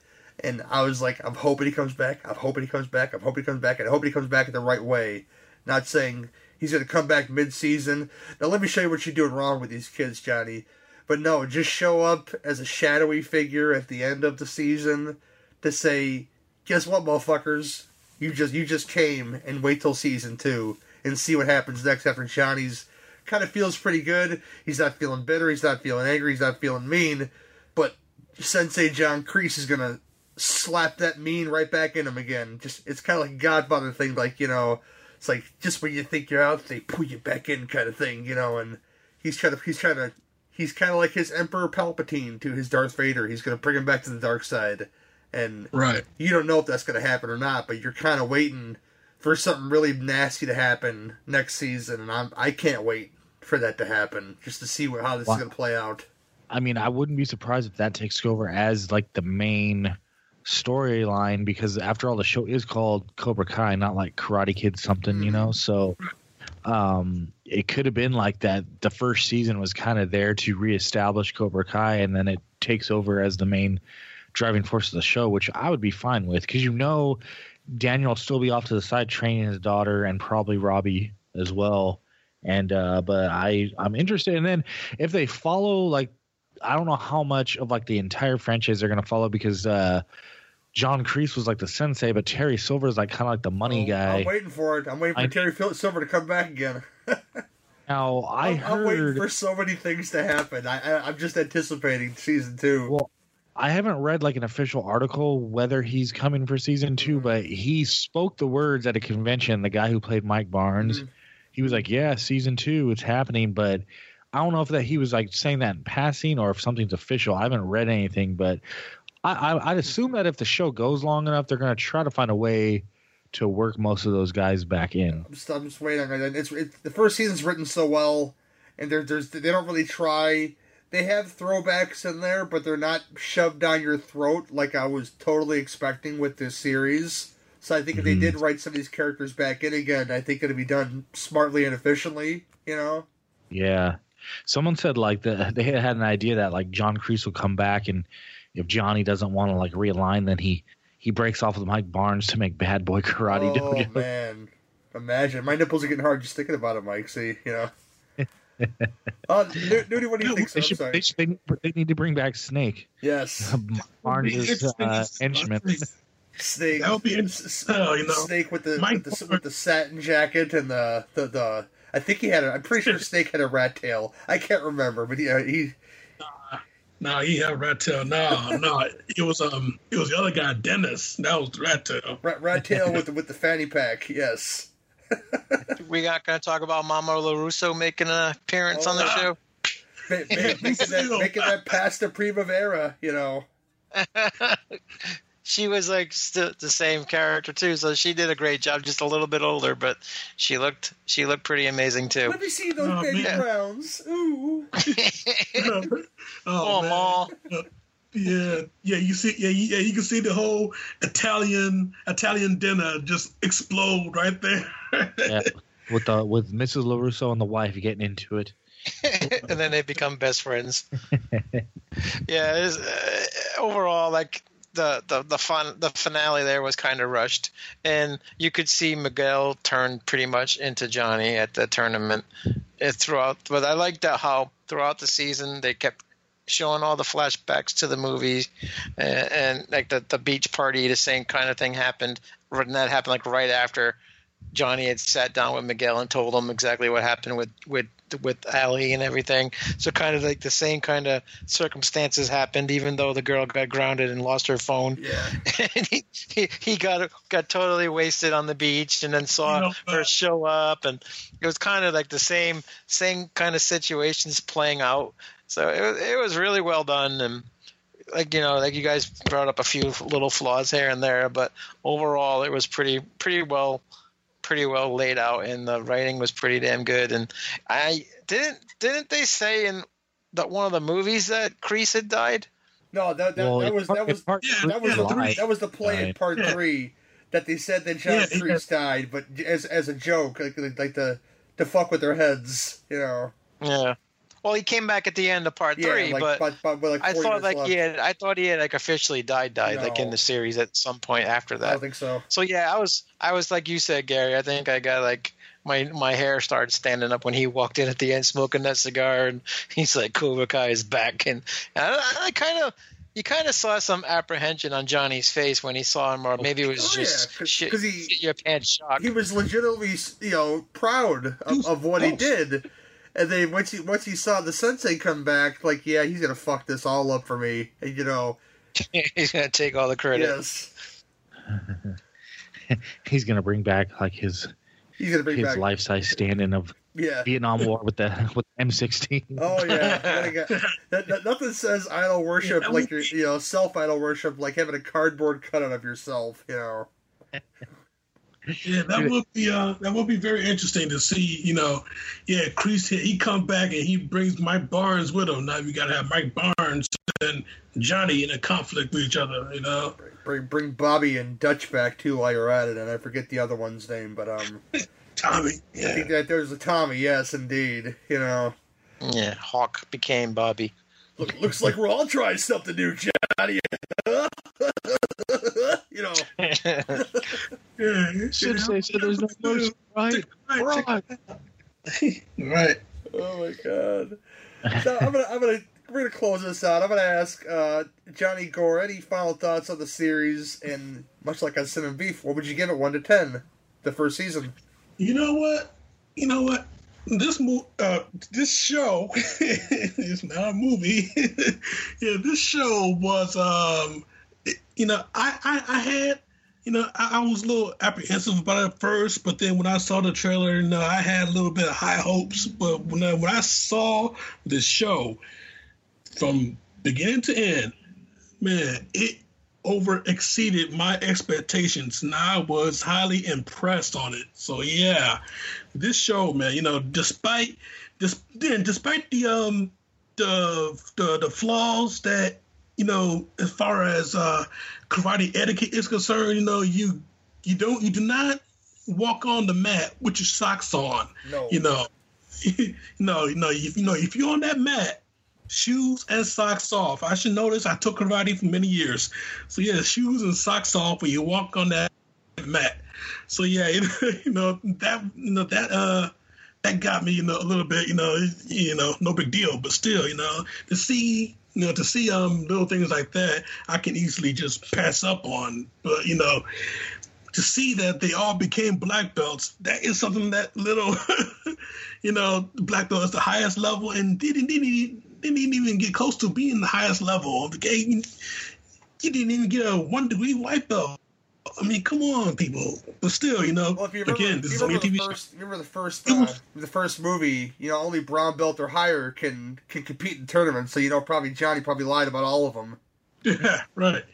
And I was like, I'm hoping he comes back. I'm hoping he comes back. I'm hoping he comes back. And I hope he comes back in the right way. Not saying he's going to come back mid season. Now, let me show you what you're doing wrong with these kids, Johnny. But no, just show up as a shadowy figure at the end of the season to say, guess what, motherfuckers? You just you just came and wait till season two and see what happens next after Johnny's kind of feels pretty good. He's not feeling bitter. He's not feeling angry. He's not feeling mean. But Sensei John Kreese is gonna slap that mean right back in him again. Just it's kind of like Godfather thing, like you know, it's like just when you think you're out, they pull you back in, kind of thing, you know. And he's trying to he's trying to he's kind of like his Emperor Palpatine to his Darth Vader. He's gonna bring him back to the dark side, and Right. you don't know if that's going to happen or not, but you're kind of waiting for something really nasty to happen next season, and I'm I can't wait for that to happen just to see what, how this Wow. is going to play out. I mean, I wouldn't be surprised if that takes over as like the main storyline because after all, the show is called Cobra Kai, not like Karate Kid something, you know. So, um, it could have been like that. The first season was kind of there to reestablish Cobra Kai, and then it takes over as the main driving force of the show, which I would be fine with because you know Daniel will still be off to the side training his daughter and probably Robbie as well. And uh, but I I'm interested. And then if they follow like I don't know how much of like the entire franchise they're gonna follow because uh, John Kreese was like the sensei, but Terry Silver is like kind of like the money Oh, guy. I'm waiting for it. I'm waiting for I- Terry Silver to come back again. Now I I'm, I'm waiting for so many things to happen. I, I I'm just anticipating season two. Well, I haven't read like an official article whether he's coming for season two, but he spoke the words at a convention. The guy who played Mike Barnes, Mhm. he was like, "Yeah, season two, it's happening." But I don't know if that he was like saying that in passing or if something's official. I haven't read anything, but I, I, I'd assume that if the show goes long enough, they're going to try to find a way to work most of those guys back in. I'm just, I'm just waiting. It's, it's the first season's written so well, and there, there's they don't really try. They have throwbacks in there, but they're not shoved down your throat like I was totally expecting with this series. So I think if they Mhm. did write some of these characters back in again, I think it'd be done smartly and efficiently. You know? Yeah. Someone said like the, they had an idea that like John Kreese will come back and if Johnny doesn't want to like realign, then he he breaks off with Mike Barnes to make Bad Boy Karate oh Dojo. man, imagine my nipples are getting hard just thinking about it, Mike. See, you know. uh, Newty, what do you think? They, I'm should, they, should, they, they need to bring back Snake, Yes, Barnes' uh, Interesting. henchman. Snake. That would be S- you know. Snake with the with the, with the satin jacket and the the, the I think he had a, I'm pretty sure Snake had a rat tail. I can't remember, but yeah, he No, he had rat tail. No, no, it was um, it was the other guy, Dennis. That was rat tail. rat, rat tail with the with the fanny pack. Yes. We not going to talk about Mama LaRusso making an appearance on the Oh. show. Ma- ma- making, that, making that pasta primavera, you know. she was like st- the same character too, so she did a great job. Just a little bit older, but she looked she looked pretty amazing too. Let me see those Oh, baby man. browns. Ooh. oh, Oh, man. Yeah, yeah, you see, yeah, you- yeah, you can see the whole Italian Italian dinner just explode right there. Yeah, with the with Mrs. LaRusso and the wife getting into it. and then they become best friends. yeah, it's, uh, overall, like the, the the fun the finale there was kind of rushed, and you could see Miguel turn pretty much into Johnny at the tournament uh, throughout. But I liked how throughout the season they kept showing all the flashbacks to the movies, and, and like the the beach party, the same kind of thing happened. And that happened like right after Johnny had sat down with Miguel and told him exactly what happened with with with Allie and everything. So kind of like the same kind of circumstances happened, even though the girl got grounded and lost her phone. Yeah. and he, he he got got totally wasted on the beach, and then saw know, her uh, show up, and it was kind of like the same same kind of situations playing out. So it was it was really well done, and like you know, like you guys brought up a few little flaws here and there, but overall it was pretty pretty well pretty well laid out, and the writing was pretty damn good. And I didn't didn't they say in that one of the movies that Kreese had died? No, that that, well, that was part- that was part yeah, that was the three. that was the play in part Yeah. three that they said that John Yeah, yeah. Kreese died, but as as a joke, like like the to fuck with their heads, you know. Yeah. Well, he came back at the end of part Yeah, three, like, but but, but, with like I thought like left. he had I thought he had like officially died died like in the series at some point after I that. don't think so. So yeah, I was I was like you said, Gary. I think I got like my my hair started standing up when he walked in at the end smoking that cigar, and he's like, "Cobra Kai is back," and, and I, I kind of. You kind of saw some apprehension on Johnny's face when he saw him, or oh, maybe it was Oh, just yeah, 'cause- shit, 'cause he- shit your pants shock. He was legitimately, you know, proud of, of what he did. And then once he once he saw the sensei come back, like, yeah, he's gonna fuck this all up for me. And you know, He's gonna take all the credit. yes, He's gonna bring back like his he's gonna bring his back. life size stand-in of Yeah. Vietnam War with the with M16. Oh yeah, Gotta that, that- nothing says idol worship Yeah, like your, you know, self idol worship like having a cardboard cutout of yourself. You know, Yeah, that would be uh, that would be very interesting to see. You know, yeah, Kreese he, he come back and he brings Mike Barnes with him. Now you got to have Mike Barnes and Johnny in a conflict with each other. You know, bring bring Bobby and Dutch back too while you're at it, and I forget the other one's name, but um, Tommy. I Yeah, think that there's a Tommy. Yes, indeed. You know, Yeah, Hawk became Bobby. Look, looks like we're all trying something new, Johnny. you know, yeah. Should say so. There's no motion, right? Right, Right. right. oh my god. So I'm gonna, I'm gonna, we're gonna close this out. I'm gonna ask uh, Johnny Orr any final thoughts on the series, and much like on Cinema Beef, what would you give it, one to ten, the first season? You know what? You know what? This mo- uh, this show is not a movie. yeah, this show was um, it- you know, I, I I had you know I, I was a little apprehensive about it first, but then when I saw the trailer, you know, I had a little bit of high hopes. But when I, when I saw this show from beginning to end, man, it over exceeded my expectations and I was highly impressed on it. So yeah, this show, man, you know, despite this then despite the um the the the flaws that, you know, as far as uh karate etiquette is concerned, you know, you you don't you do not walk on the mat with your socks on. No. You know. no, you know, if you know if you're on that mat, shoes and socks off. I should know this. I took karate for many years. So yeah, shoes and socks off when you walk on that mat. So yeah, you know that you know that uh that got me you know a little bit you know you know no big deal, but still you know to see you know to see um little things like that I can easily just pass up on. But you know to see that they all became black belts, that is something that little, you know, black belt is the highest level and didn't, didn't, didn't even get close to being the highest level of the game. You didn't even get a one degree white belt. I mean, come on, people. But still, you know, Well, if you remember, again, this is only a TV the show. first, remember the first, uh, the first movie. You know, only brown belt or higher can can compete in tournaments. So you know, probably Johnny probably lied about all of them. Yeah, right.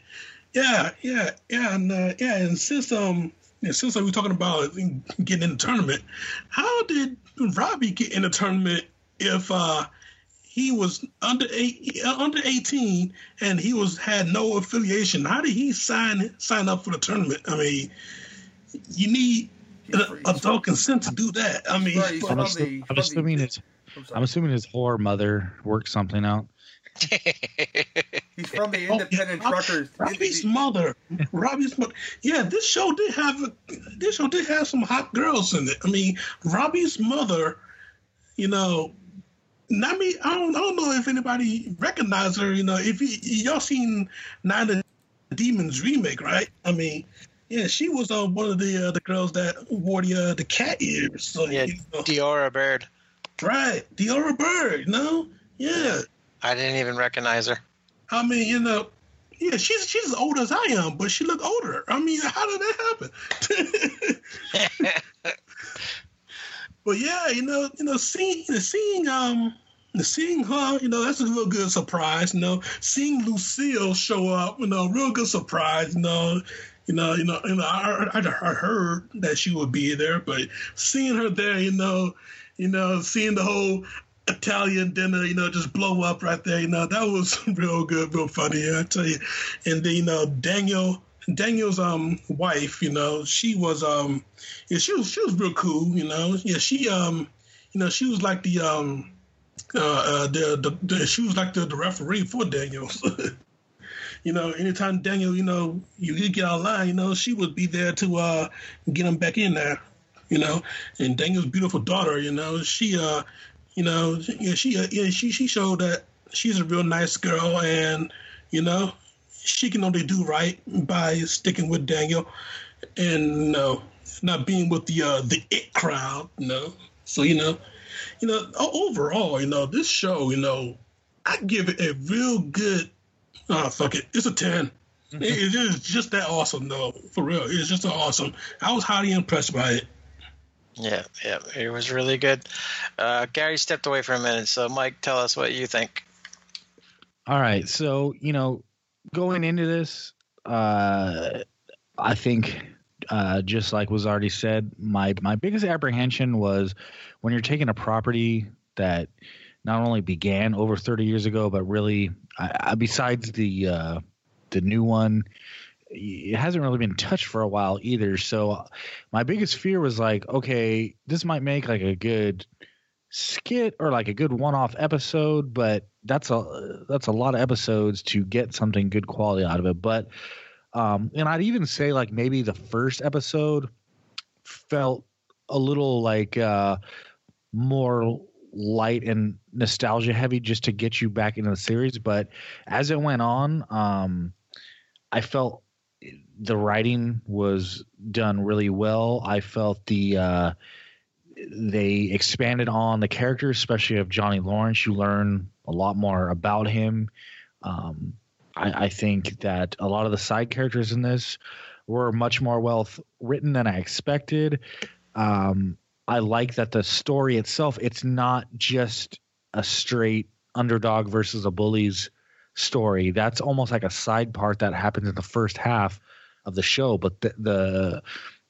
Yeah, yeah, yeah, and uh, yeah, and since um, yeah, since we're talking about getting in the tournament, how did Robbie get in the tournament if uh he was under eight, uh, under eighteen and he was had no affiliation? How did he sign sign up for the tournament? I mean, you need He's- adult consent to do that. I mean, Right, he's but- from I'm, the- assu- I'm assuming his I'm, I'm assuming his whore mother worked something out. He's from the Oh, Independent yeah, Truckers. Robbie's mother. Robbie's mother. Yeah, this show did have this show did have some hot girls in it. I mean, Robbie's mother. You know, I mean, I don't, I don't know if anybody recognized her. You know, if you, y'all seen Nine of Demons remake, right? I mean, yeah, she was uh, one of the uh, the girls that wore the uh, the cat ears. So, Yeah, you know, Diora Baird. right, Diora Baird. You know, yeah. I didn't even recognize her. I mean, you know, yeah, she's she's as old as I am, but she looked older. I mean, how did that happen? but yeah, you know, you know, seeing seeing um seeing her, you know, that's a real good surprise. You know, seeing Lucille show up, you know, real good surprise. You know, you know, you know, you know, I, I, I heard that she would be there, but seeing her there, you know, you know, seeing the whole Italian dinner, you know, just blow up right there. You know, that was real good, real funny. I tell you. And then you know, Daniel, Daniel's um wife, you know, she was um, yeah, she was she was real cool. You know, yeah, she um, you know, she was like the um, uh, uh the, the, the she was like the, the referee for Daniel. you know, anytime Daniel, you know, you you get online, you know, she would be there to uh get him back in there. You know, and Daniel's beautiful daughter, you know, she uh you know, yeah, she uh, yeah, she she showed that she's a real nice girl, and you know, she can only do right by sticking with Daniel, and you know, not being with the uh, the it crowd, you know. So you know, you know, overall, you know, this show, you know, I give it a real good. Oh fuck it, it's a ten. It, it is just that awesome, though. For real, it's just awesome. I was highly impressed by it. Yeah, yeah, it was really good. Uh, Gary stepped away for a minute, so Mike, tell us what you think. All right. So, you know, going into this, uh, I think, uh, just like was already said, my, my biggest apprehension was when you're taking a property that not only began over 30 years ago, but really, I, I, besides the, uh, the new one, it hasn't really been touched for a while either. So my biggest fear was like, okay, this might make like a good skit or like a good one-off episode, but that's a that's a lot of episodes to get something good quality out of it. But um, and I'd even say like maybe the first episode felt a little like uh, more light and nostalgia heavy just to get you back into the series. But as it went on, um, I felt the writing was done really well. I felt the uh, they expanded on the character, especially of Johnny Lawrence. You learn a lot more about him. Um, I, I think that a lot of the side characters in this were much more well written than I expected. Um, I like that the story itself, it's not just a straight underdog versus a bullies story. That's almost like a side part that happens in the first half of the show, but the the,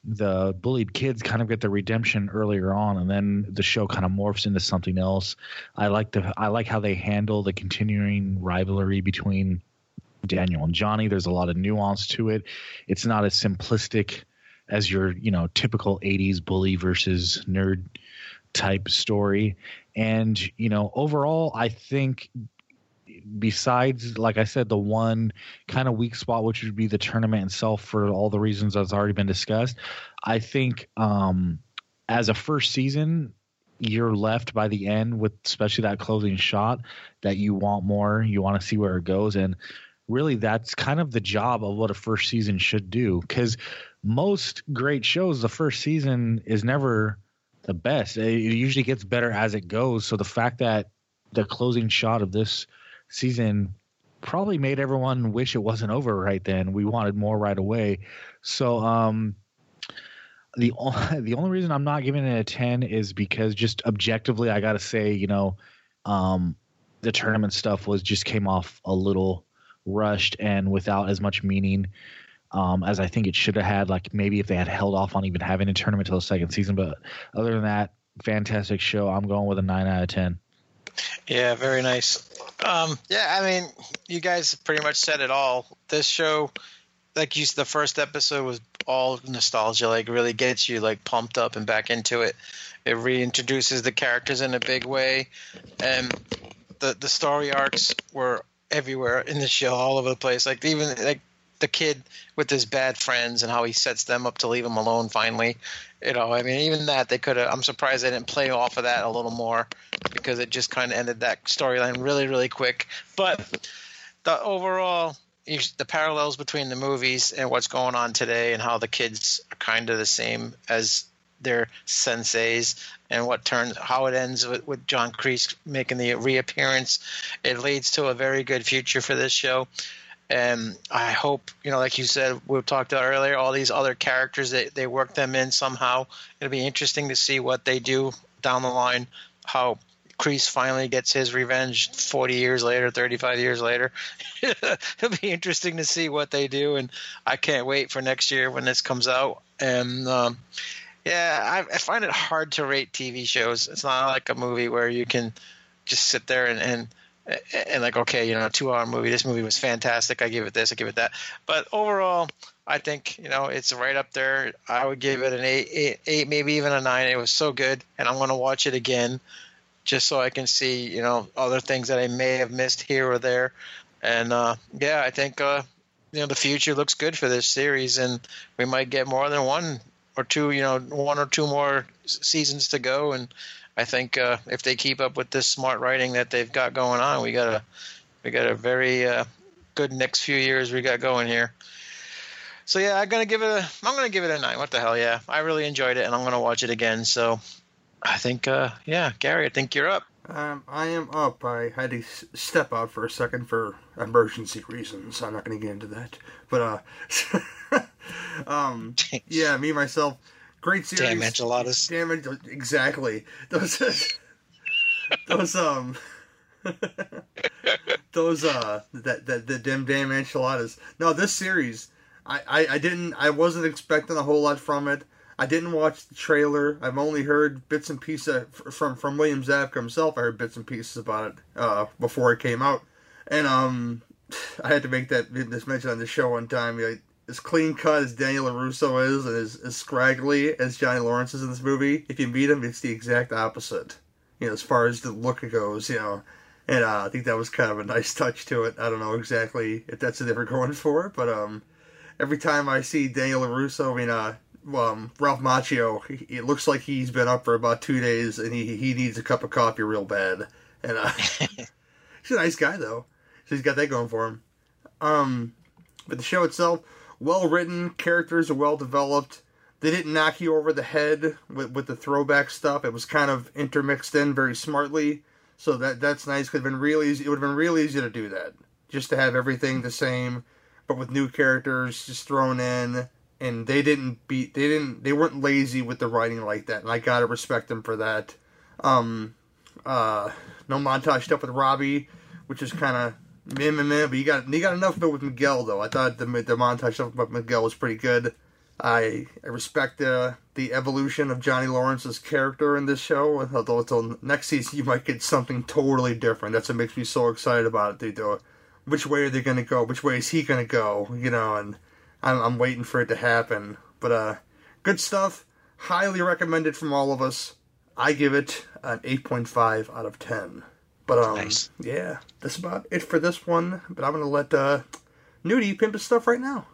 the bullied kids kind of get their redemption earlier on and then the show kind of morphs into something else. I like the I like how they handle the continuing rivalry between Daniel and Johnny. There's a lot of nuance to it. It's not as simplistic as your, you know, typical 80s bully versus nerd type story. And, you know, overall, I think besides, like I said, the one kind of weak spot, which would be the tournament itself for all the reasons that's already been discussed, I think um, as a first season, you're left by the end with especially that closing shot that you want more, you want to see where it goes. And really, that's kind of the job of what a first season should do. Because most great shows, the first season is never the best. It usually gets better as it goes. So the fact that the closing shot of this season probably made everyone wish it wasn't over right then. We wanted more right away. So um the o- the only reason I'm not giving it a 10 is because just objectively I got to say, you know, um the tournament stuff was just came off a little rushed and without as much meaning um, as I think it should have had. Like maybe if they had held off on even having a tournament till the second season. But other than that, fantastic show. I'm going with a nine out of ten. Yeah, very nice. Um, yeah, I mean, you guys pretty much said it all. This show, like you, the first episode was all nostalgia. Like, really gets you like pumped up and back into it. It reintroduces the characters in a big way, and the the story arcs were everywhere in the show, all over the place. Like even like the kid with his bad friends and how he sets them up to leave him alone finally. You know, I mean, even that they could have. I'm surprised they didn't play off of that a little more because it just kind of ended that storyline really, really quick. But the overall, the parallels between the movies and what's going on today, and how the kids are kind of the same as their senseis, and what turns how it ends with, with John Kreese making the reappearance, it leads to a very good future for this show. And I hope, you know, like you said, we talked about earlier, all these other characters they they work them in somehow. It'll be interesting to see what they do down the line. How Kreese finally gets his revenge 40 years later, 35 years later. It'll be interesting to see what they do, and I can't wait for next year when this comes out. And um, yeah, I, I find it hard to rate TV shows. It's not like a movie where you can just sit there and and, and like okay, you know, a two-hour movie. This movie was fantastic. I give it this. I give it that. But overall, I think you know it's right up there. I would give it an eight, eight, eight maybe even a nine. It was so good, and I'm going to watch it again just so I can see you know other things that I may have missed here or there. And uh, yeah, I think uh, you know the future looks good for this series, and we might get more than one or two, you know, one or two more seasons to go. And I think uh, if they keep up with this smart writing that they've got going on, we got a we got a very uh, good next few years we got going here. So yeah, I'm gonna give it a I'm gonna give it a nine. What the hell? Yeah, I really enjoyed it, and I'm gonna watch it again. So I think uh, yeah, Gary, I think you're up. Um, I am up. I had to step out for a second for emergency reasons. I'm not going to get into that. But, uh, um, yeah, me, myself, great series. Damn enchiladas. Damn it, exactly. Those, those, um, those, uh, that, that, the dim damn enchiladas. No, this series, I, I, I didn't, I wasn't expecting a whole lot from it. I didn't watch the trailer. I've only heard bits and pieces from from William Zabka himself. I heard bits and pieces about it uh, before it came out, and um, I had to make that this mention on the show one time. Like, as clean cut as Daniel LaRusso is, and as, as scraggly as Johnny Lawrence is in this movie, if you meet him, it's the exact opposite. You know, as far as the look goes, you know. And uh, I think that was kind of a nice touch to it. I don't know exactly if that's what they were going for, but um, every time I see Daniel LaRusso, I mean, uh, um, Ralph Macchio, he- it looks like he's been up for about two days and he he needs a cup of coffee real bad. And uh, he's a nice guy though, so he's got that going for him. Um, but the show itself, well written, characters are well developed. they didn't knock you over the head with, with the throwback stuff. It was kind of intermixed in very smartly. So that that's nice. Could have been really easy. It would have been real easy to do that. Just to have everything the same, but with new characters just thrown in. And they didn't beat. They didn't. They weren't lazy with the writing like that. And I gotta respect them for that. Um, uh, no montage stuff with Robbie, which is kind of meh meh meh. But you got you got enough of it with Miguel though. I thought the the montage stuff with Miguel was pretty good. I I respect the the evolution of Johnny Lawrence's character in this show. Although until next season you might get something totally different. That's what makes me so excited about it. They do. Which way are they going to go? Which way is he going to go? You know, and I'm I'm waiting for it to happen. But uh, good stuff. Highly recommended from all of us. I give it an 8.5 out of 10. But um, Nice. yeah, that's about it for this one. But I'm gonna let uh, Newty pimp his stuff right now.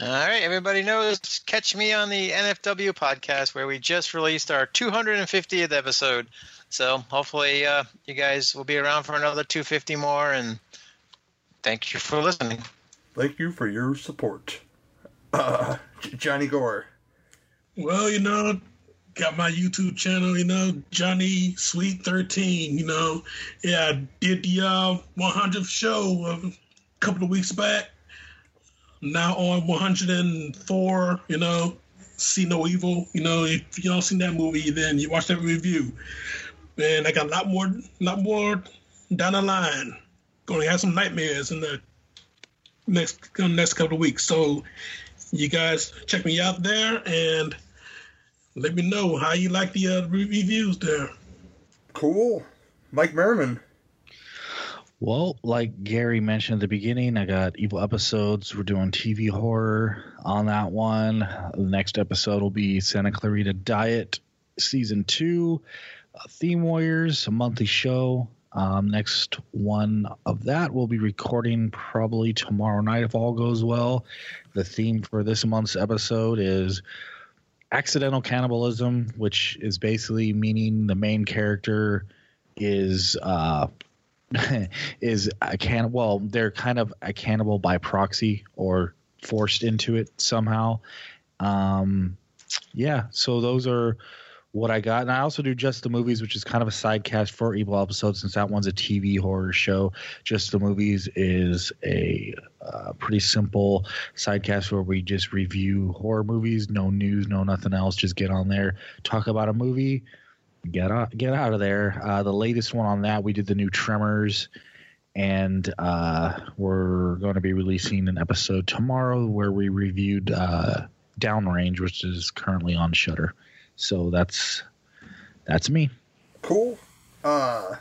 All right, everybody knows. Catch me on the NFW podcast where we just released our 250th episode. So hopefully uh, you guys will be around for another 250 more. And thank you for listening. Thank you for your support, uh, J- Johnny Orr. Well, you know, got my YouTube channel, you know, Johnny Sweet 13, you know. Yeah, I did the uh, 100th show a couple of weeks back. Now on 104, you know, See No Evil. You know, if you don't seen that movie, then you watch that review. And I got a lot more, lot more down the line. Going to have some nightmares in the next next couple of weeks. So you guys check me out there and let me know how you like the uh, reviews there. Cool, Mike Marrman. Well, like Gary mentioned at the beginning, I got evil episodes. We're doing TV horror on that one. The next episode will be Santa Clarita Diet season two, uh, Theme Warriors, a monthly show. Um, next one of that we'll be recording probably tomorrow night if all goes well. The theme for this month's episode is accidental cannibalism, which is basically meaning the main character is uh, is a can well they're kind of a cannibal by proxy or forced into it somehow. Um yeah so those are what i got. And i also do just the movies which is kind of a side cast for evil episodes since that one's a tv horror show. Just the movies is a uh, pretty simple side cast where we just review horror movies no news no nothing else just get on there talk about a movie get out get out of there. Uh, the latest one on that we did the new tremors and uh, we're going to be releasing an episode tomorrow where we reviewed uh, downrange which is currently on Shudder so that's that's me Cool. Uh,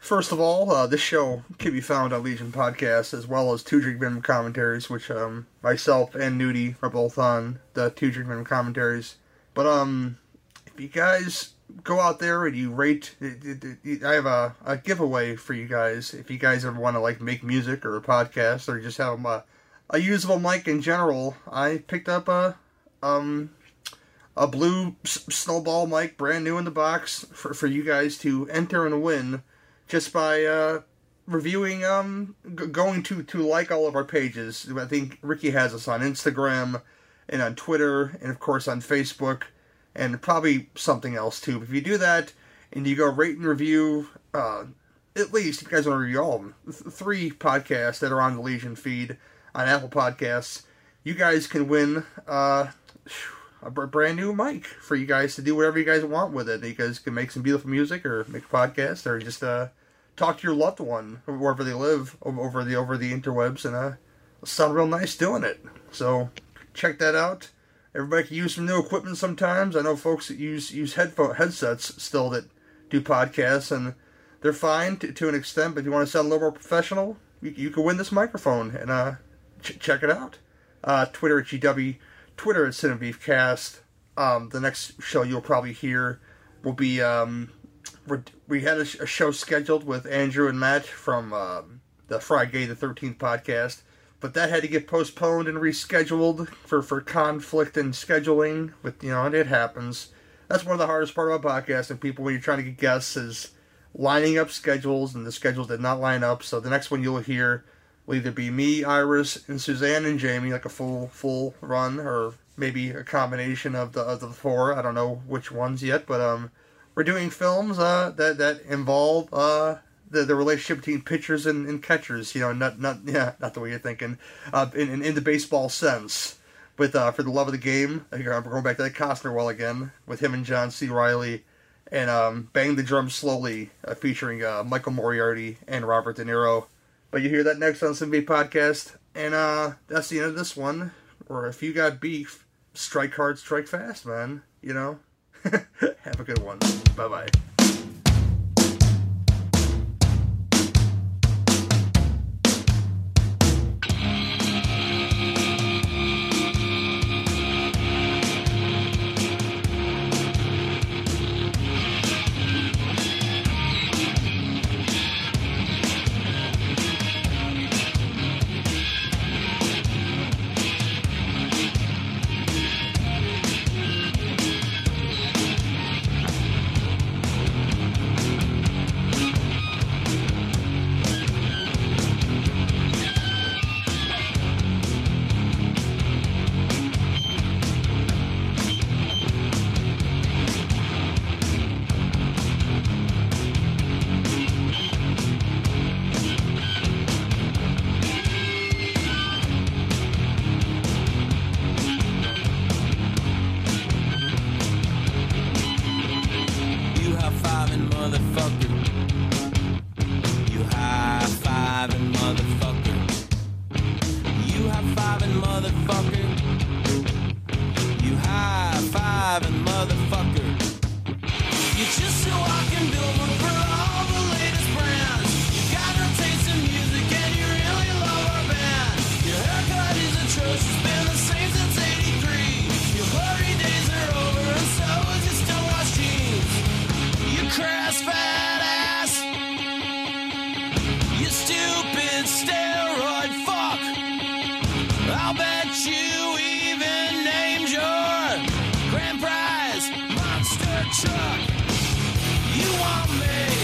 first of all, uh, this show can be found on Legion Podcast as well as Two Drink Minimum Commentaries, which um, myself and Newty are both on the Two Drink Minimum Commentaries. But um, if you guys go out there and you rate, I have a, a giveaway for you guys. If you guys ever want to like make music or a podcast or just have a, a usable mic in general, I picked up a um a blue snowball mic, brand new in the box, for, for you guys to enter and win just by uh, reviewing, um, going to, to like all of our pages. I think Ricky has us on Instagram and on Twitter and, of course, on Facebook and probably something else too. If you do that and you go rate and review, uh, at least, if you guys want to review all of them, th- three podcasts that are on the Legion feed on Apple Podcasts, you guys can win. Uh, a brand new mic for you guys to do whatever you guys want with it. You guys can make some beautiful music or make a podcast or just uh, talk to your loved one wherever they live over the over the interwebs and uh, sound real nice doing it. So check that out. Everybody can use some new equipment sometimes. I know folks that use use headphone headsets still that do podcasts and they're fine to, to an extent. But if you want to sound a little more professional, you, you can win this microphone and uh, ch- check it out. Uh, Twitter at GW, Twitter at CineBeefCast. Um, the next show you'll probably hear will be um, we're, had a, sh- a show scheduled with Andrew and Matt from um, the Friday the Thirteenth podcast, but that had to get postponed and rescheduled for for conflict and scheduling. With you know, it happens. That's one of the hardest part about podcasting. People when you're trying to get guests is lining up schedules, and the schedules did not line up. So the next one you'll hear will either be me, Iris, and Suzanne and Jamie, like a full full run, or maybe a combination of the of the four. I don't know which ones yet, but um, we're doing films uh, that that involve uh, the the relationship between pitchers and, and catchers. You know, not not yeah, not the way you're thinking. Uh, in, in in the baseball sense. With uh, for the love of the game, here I'm going back to that Costner well again with him and John C. Reilly, and um, Bang the Drum Slowly, uh, featuring uh, Michael Moriarty and Robert De Niro. But you hear that next on Simba Podcast, and uh, that's the end of this one. Or if you got beef, strike hard, strike fast, man. You know. Have a good one. Bye bye. Truck. You want me,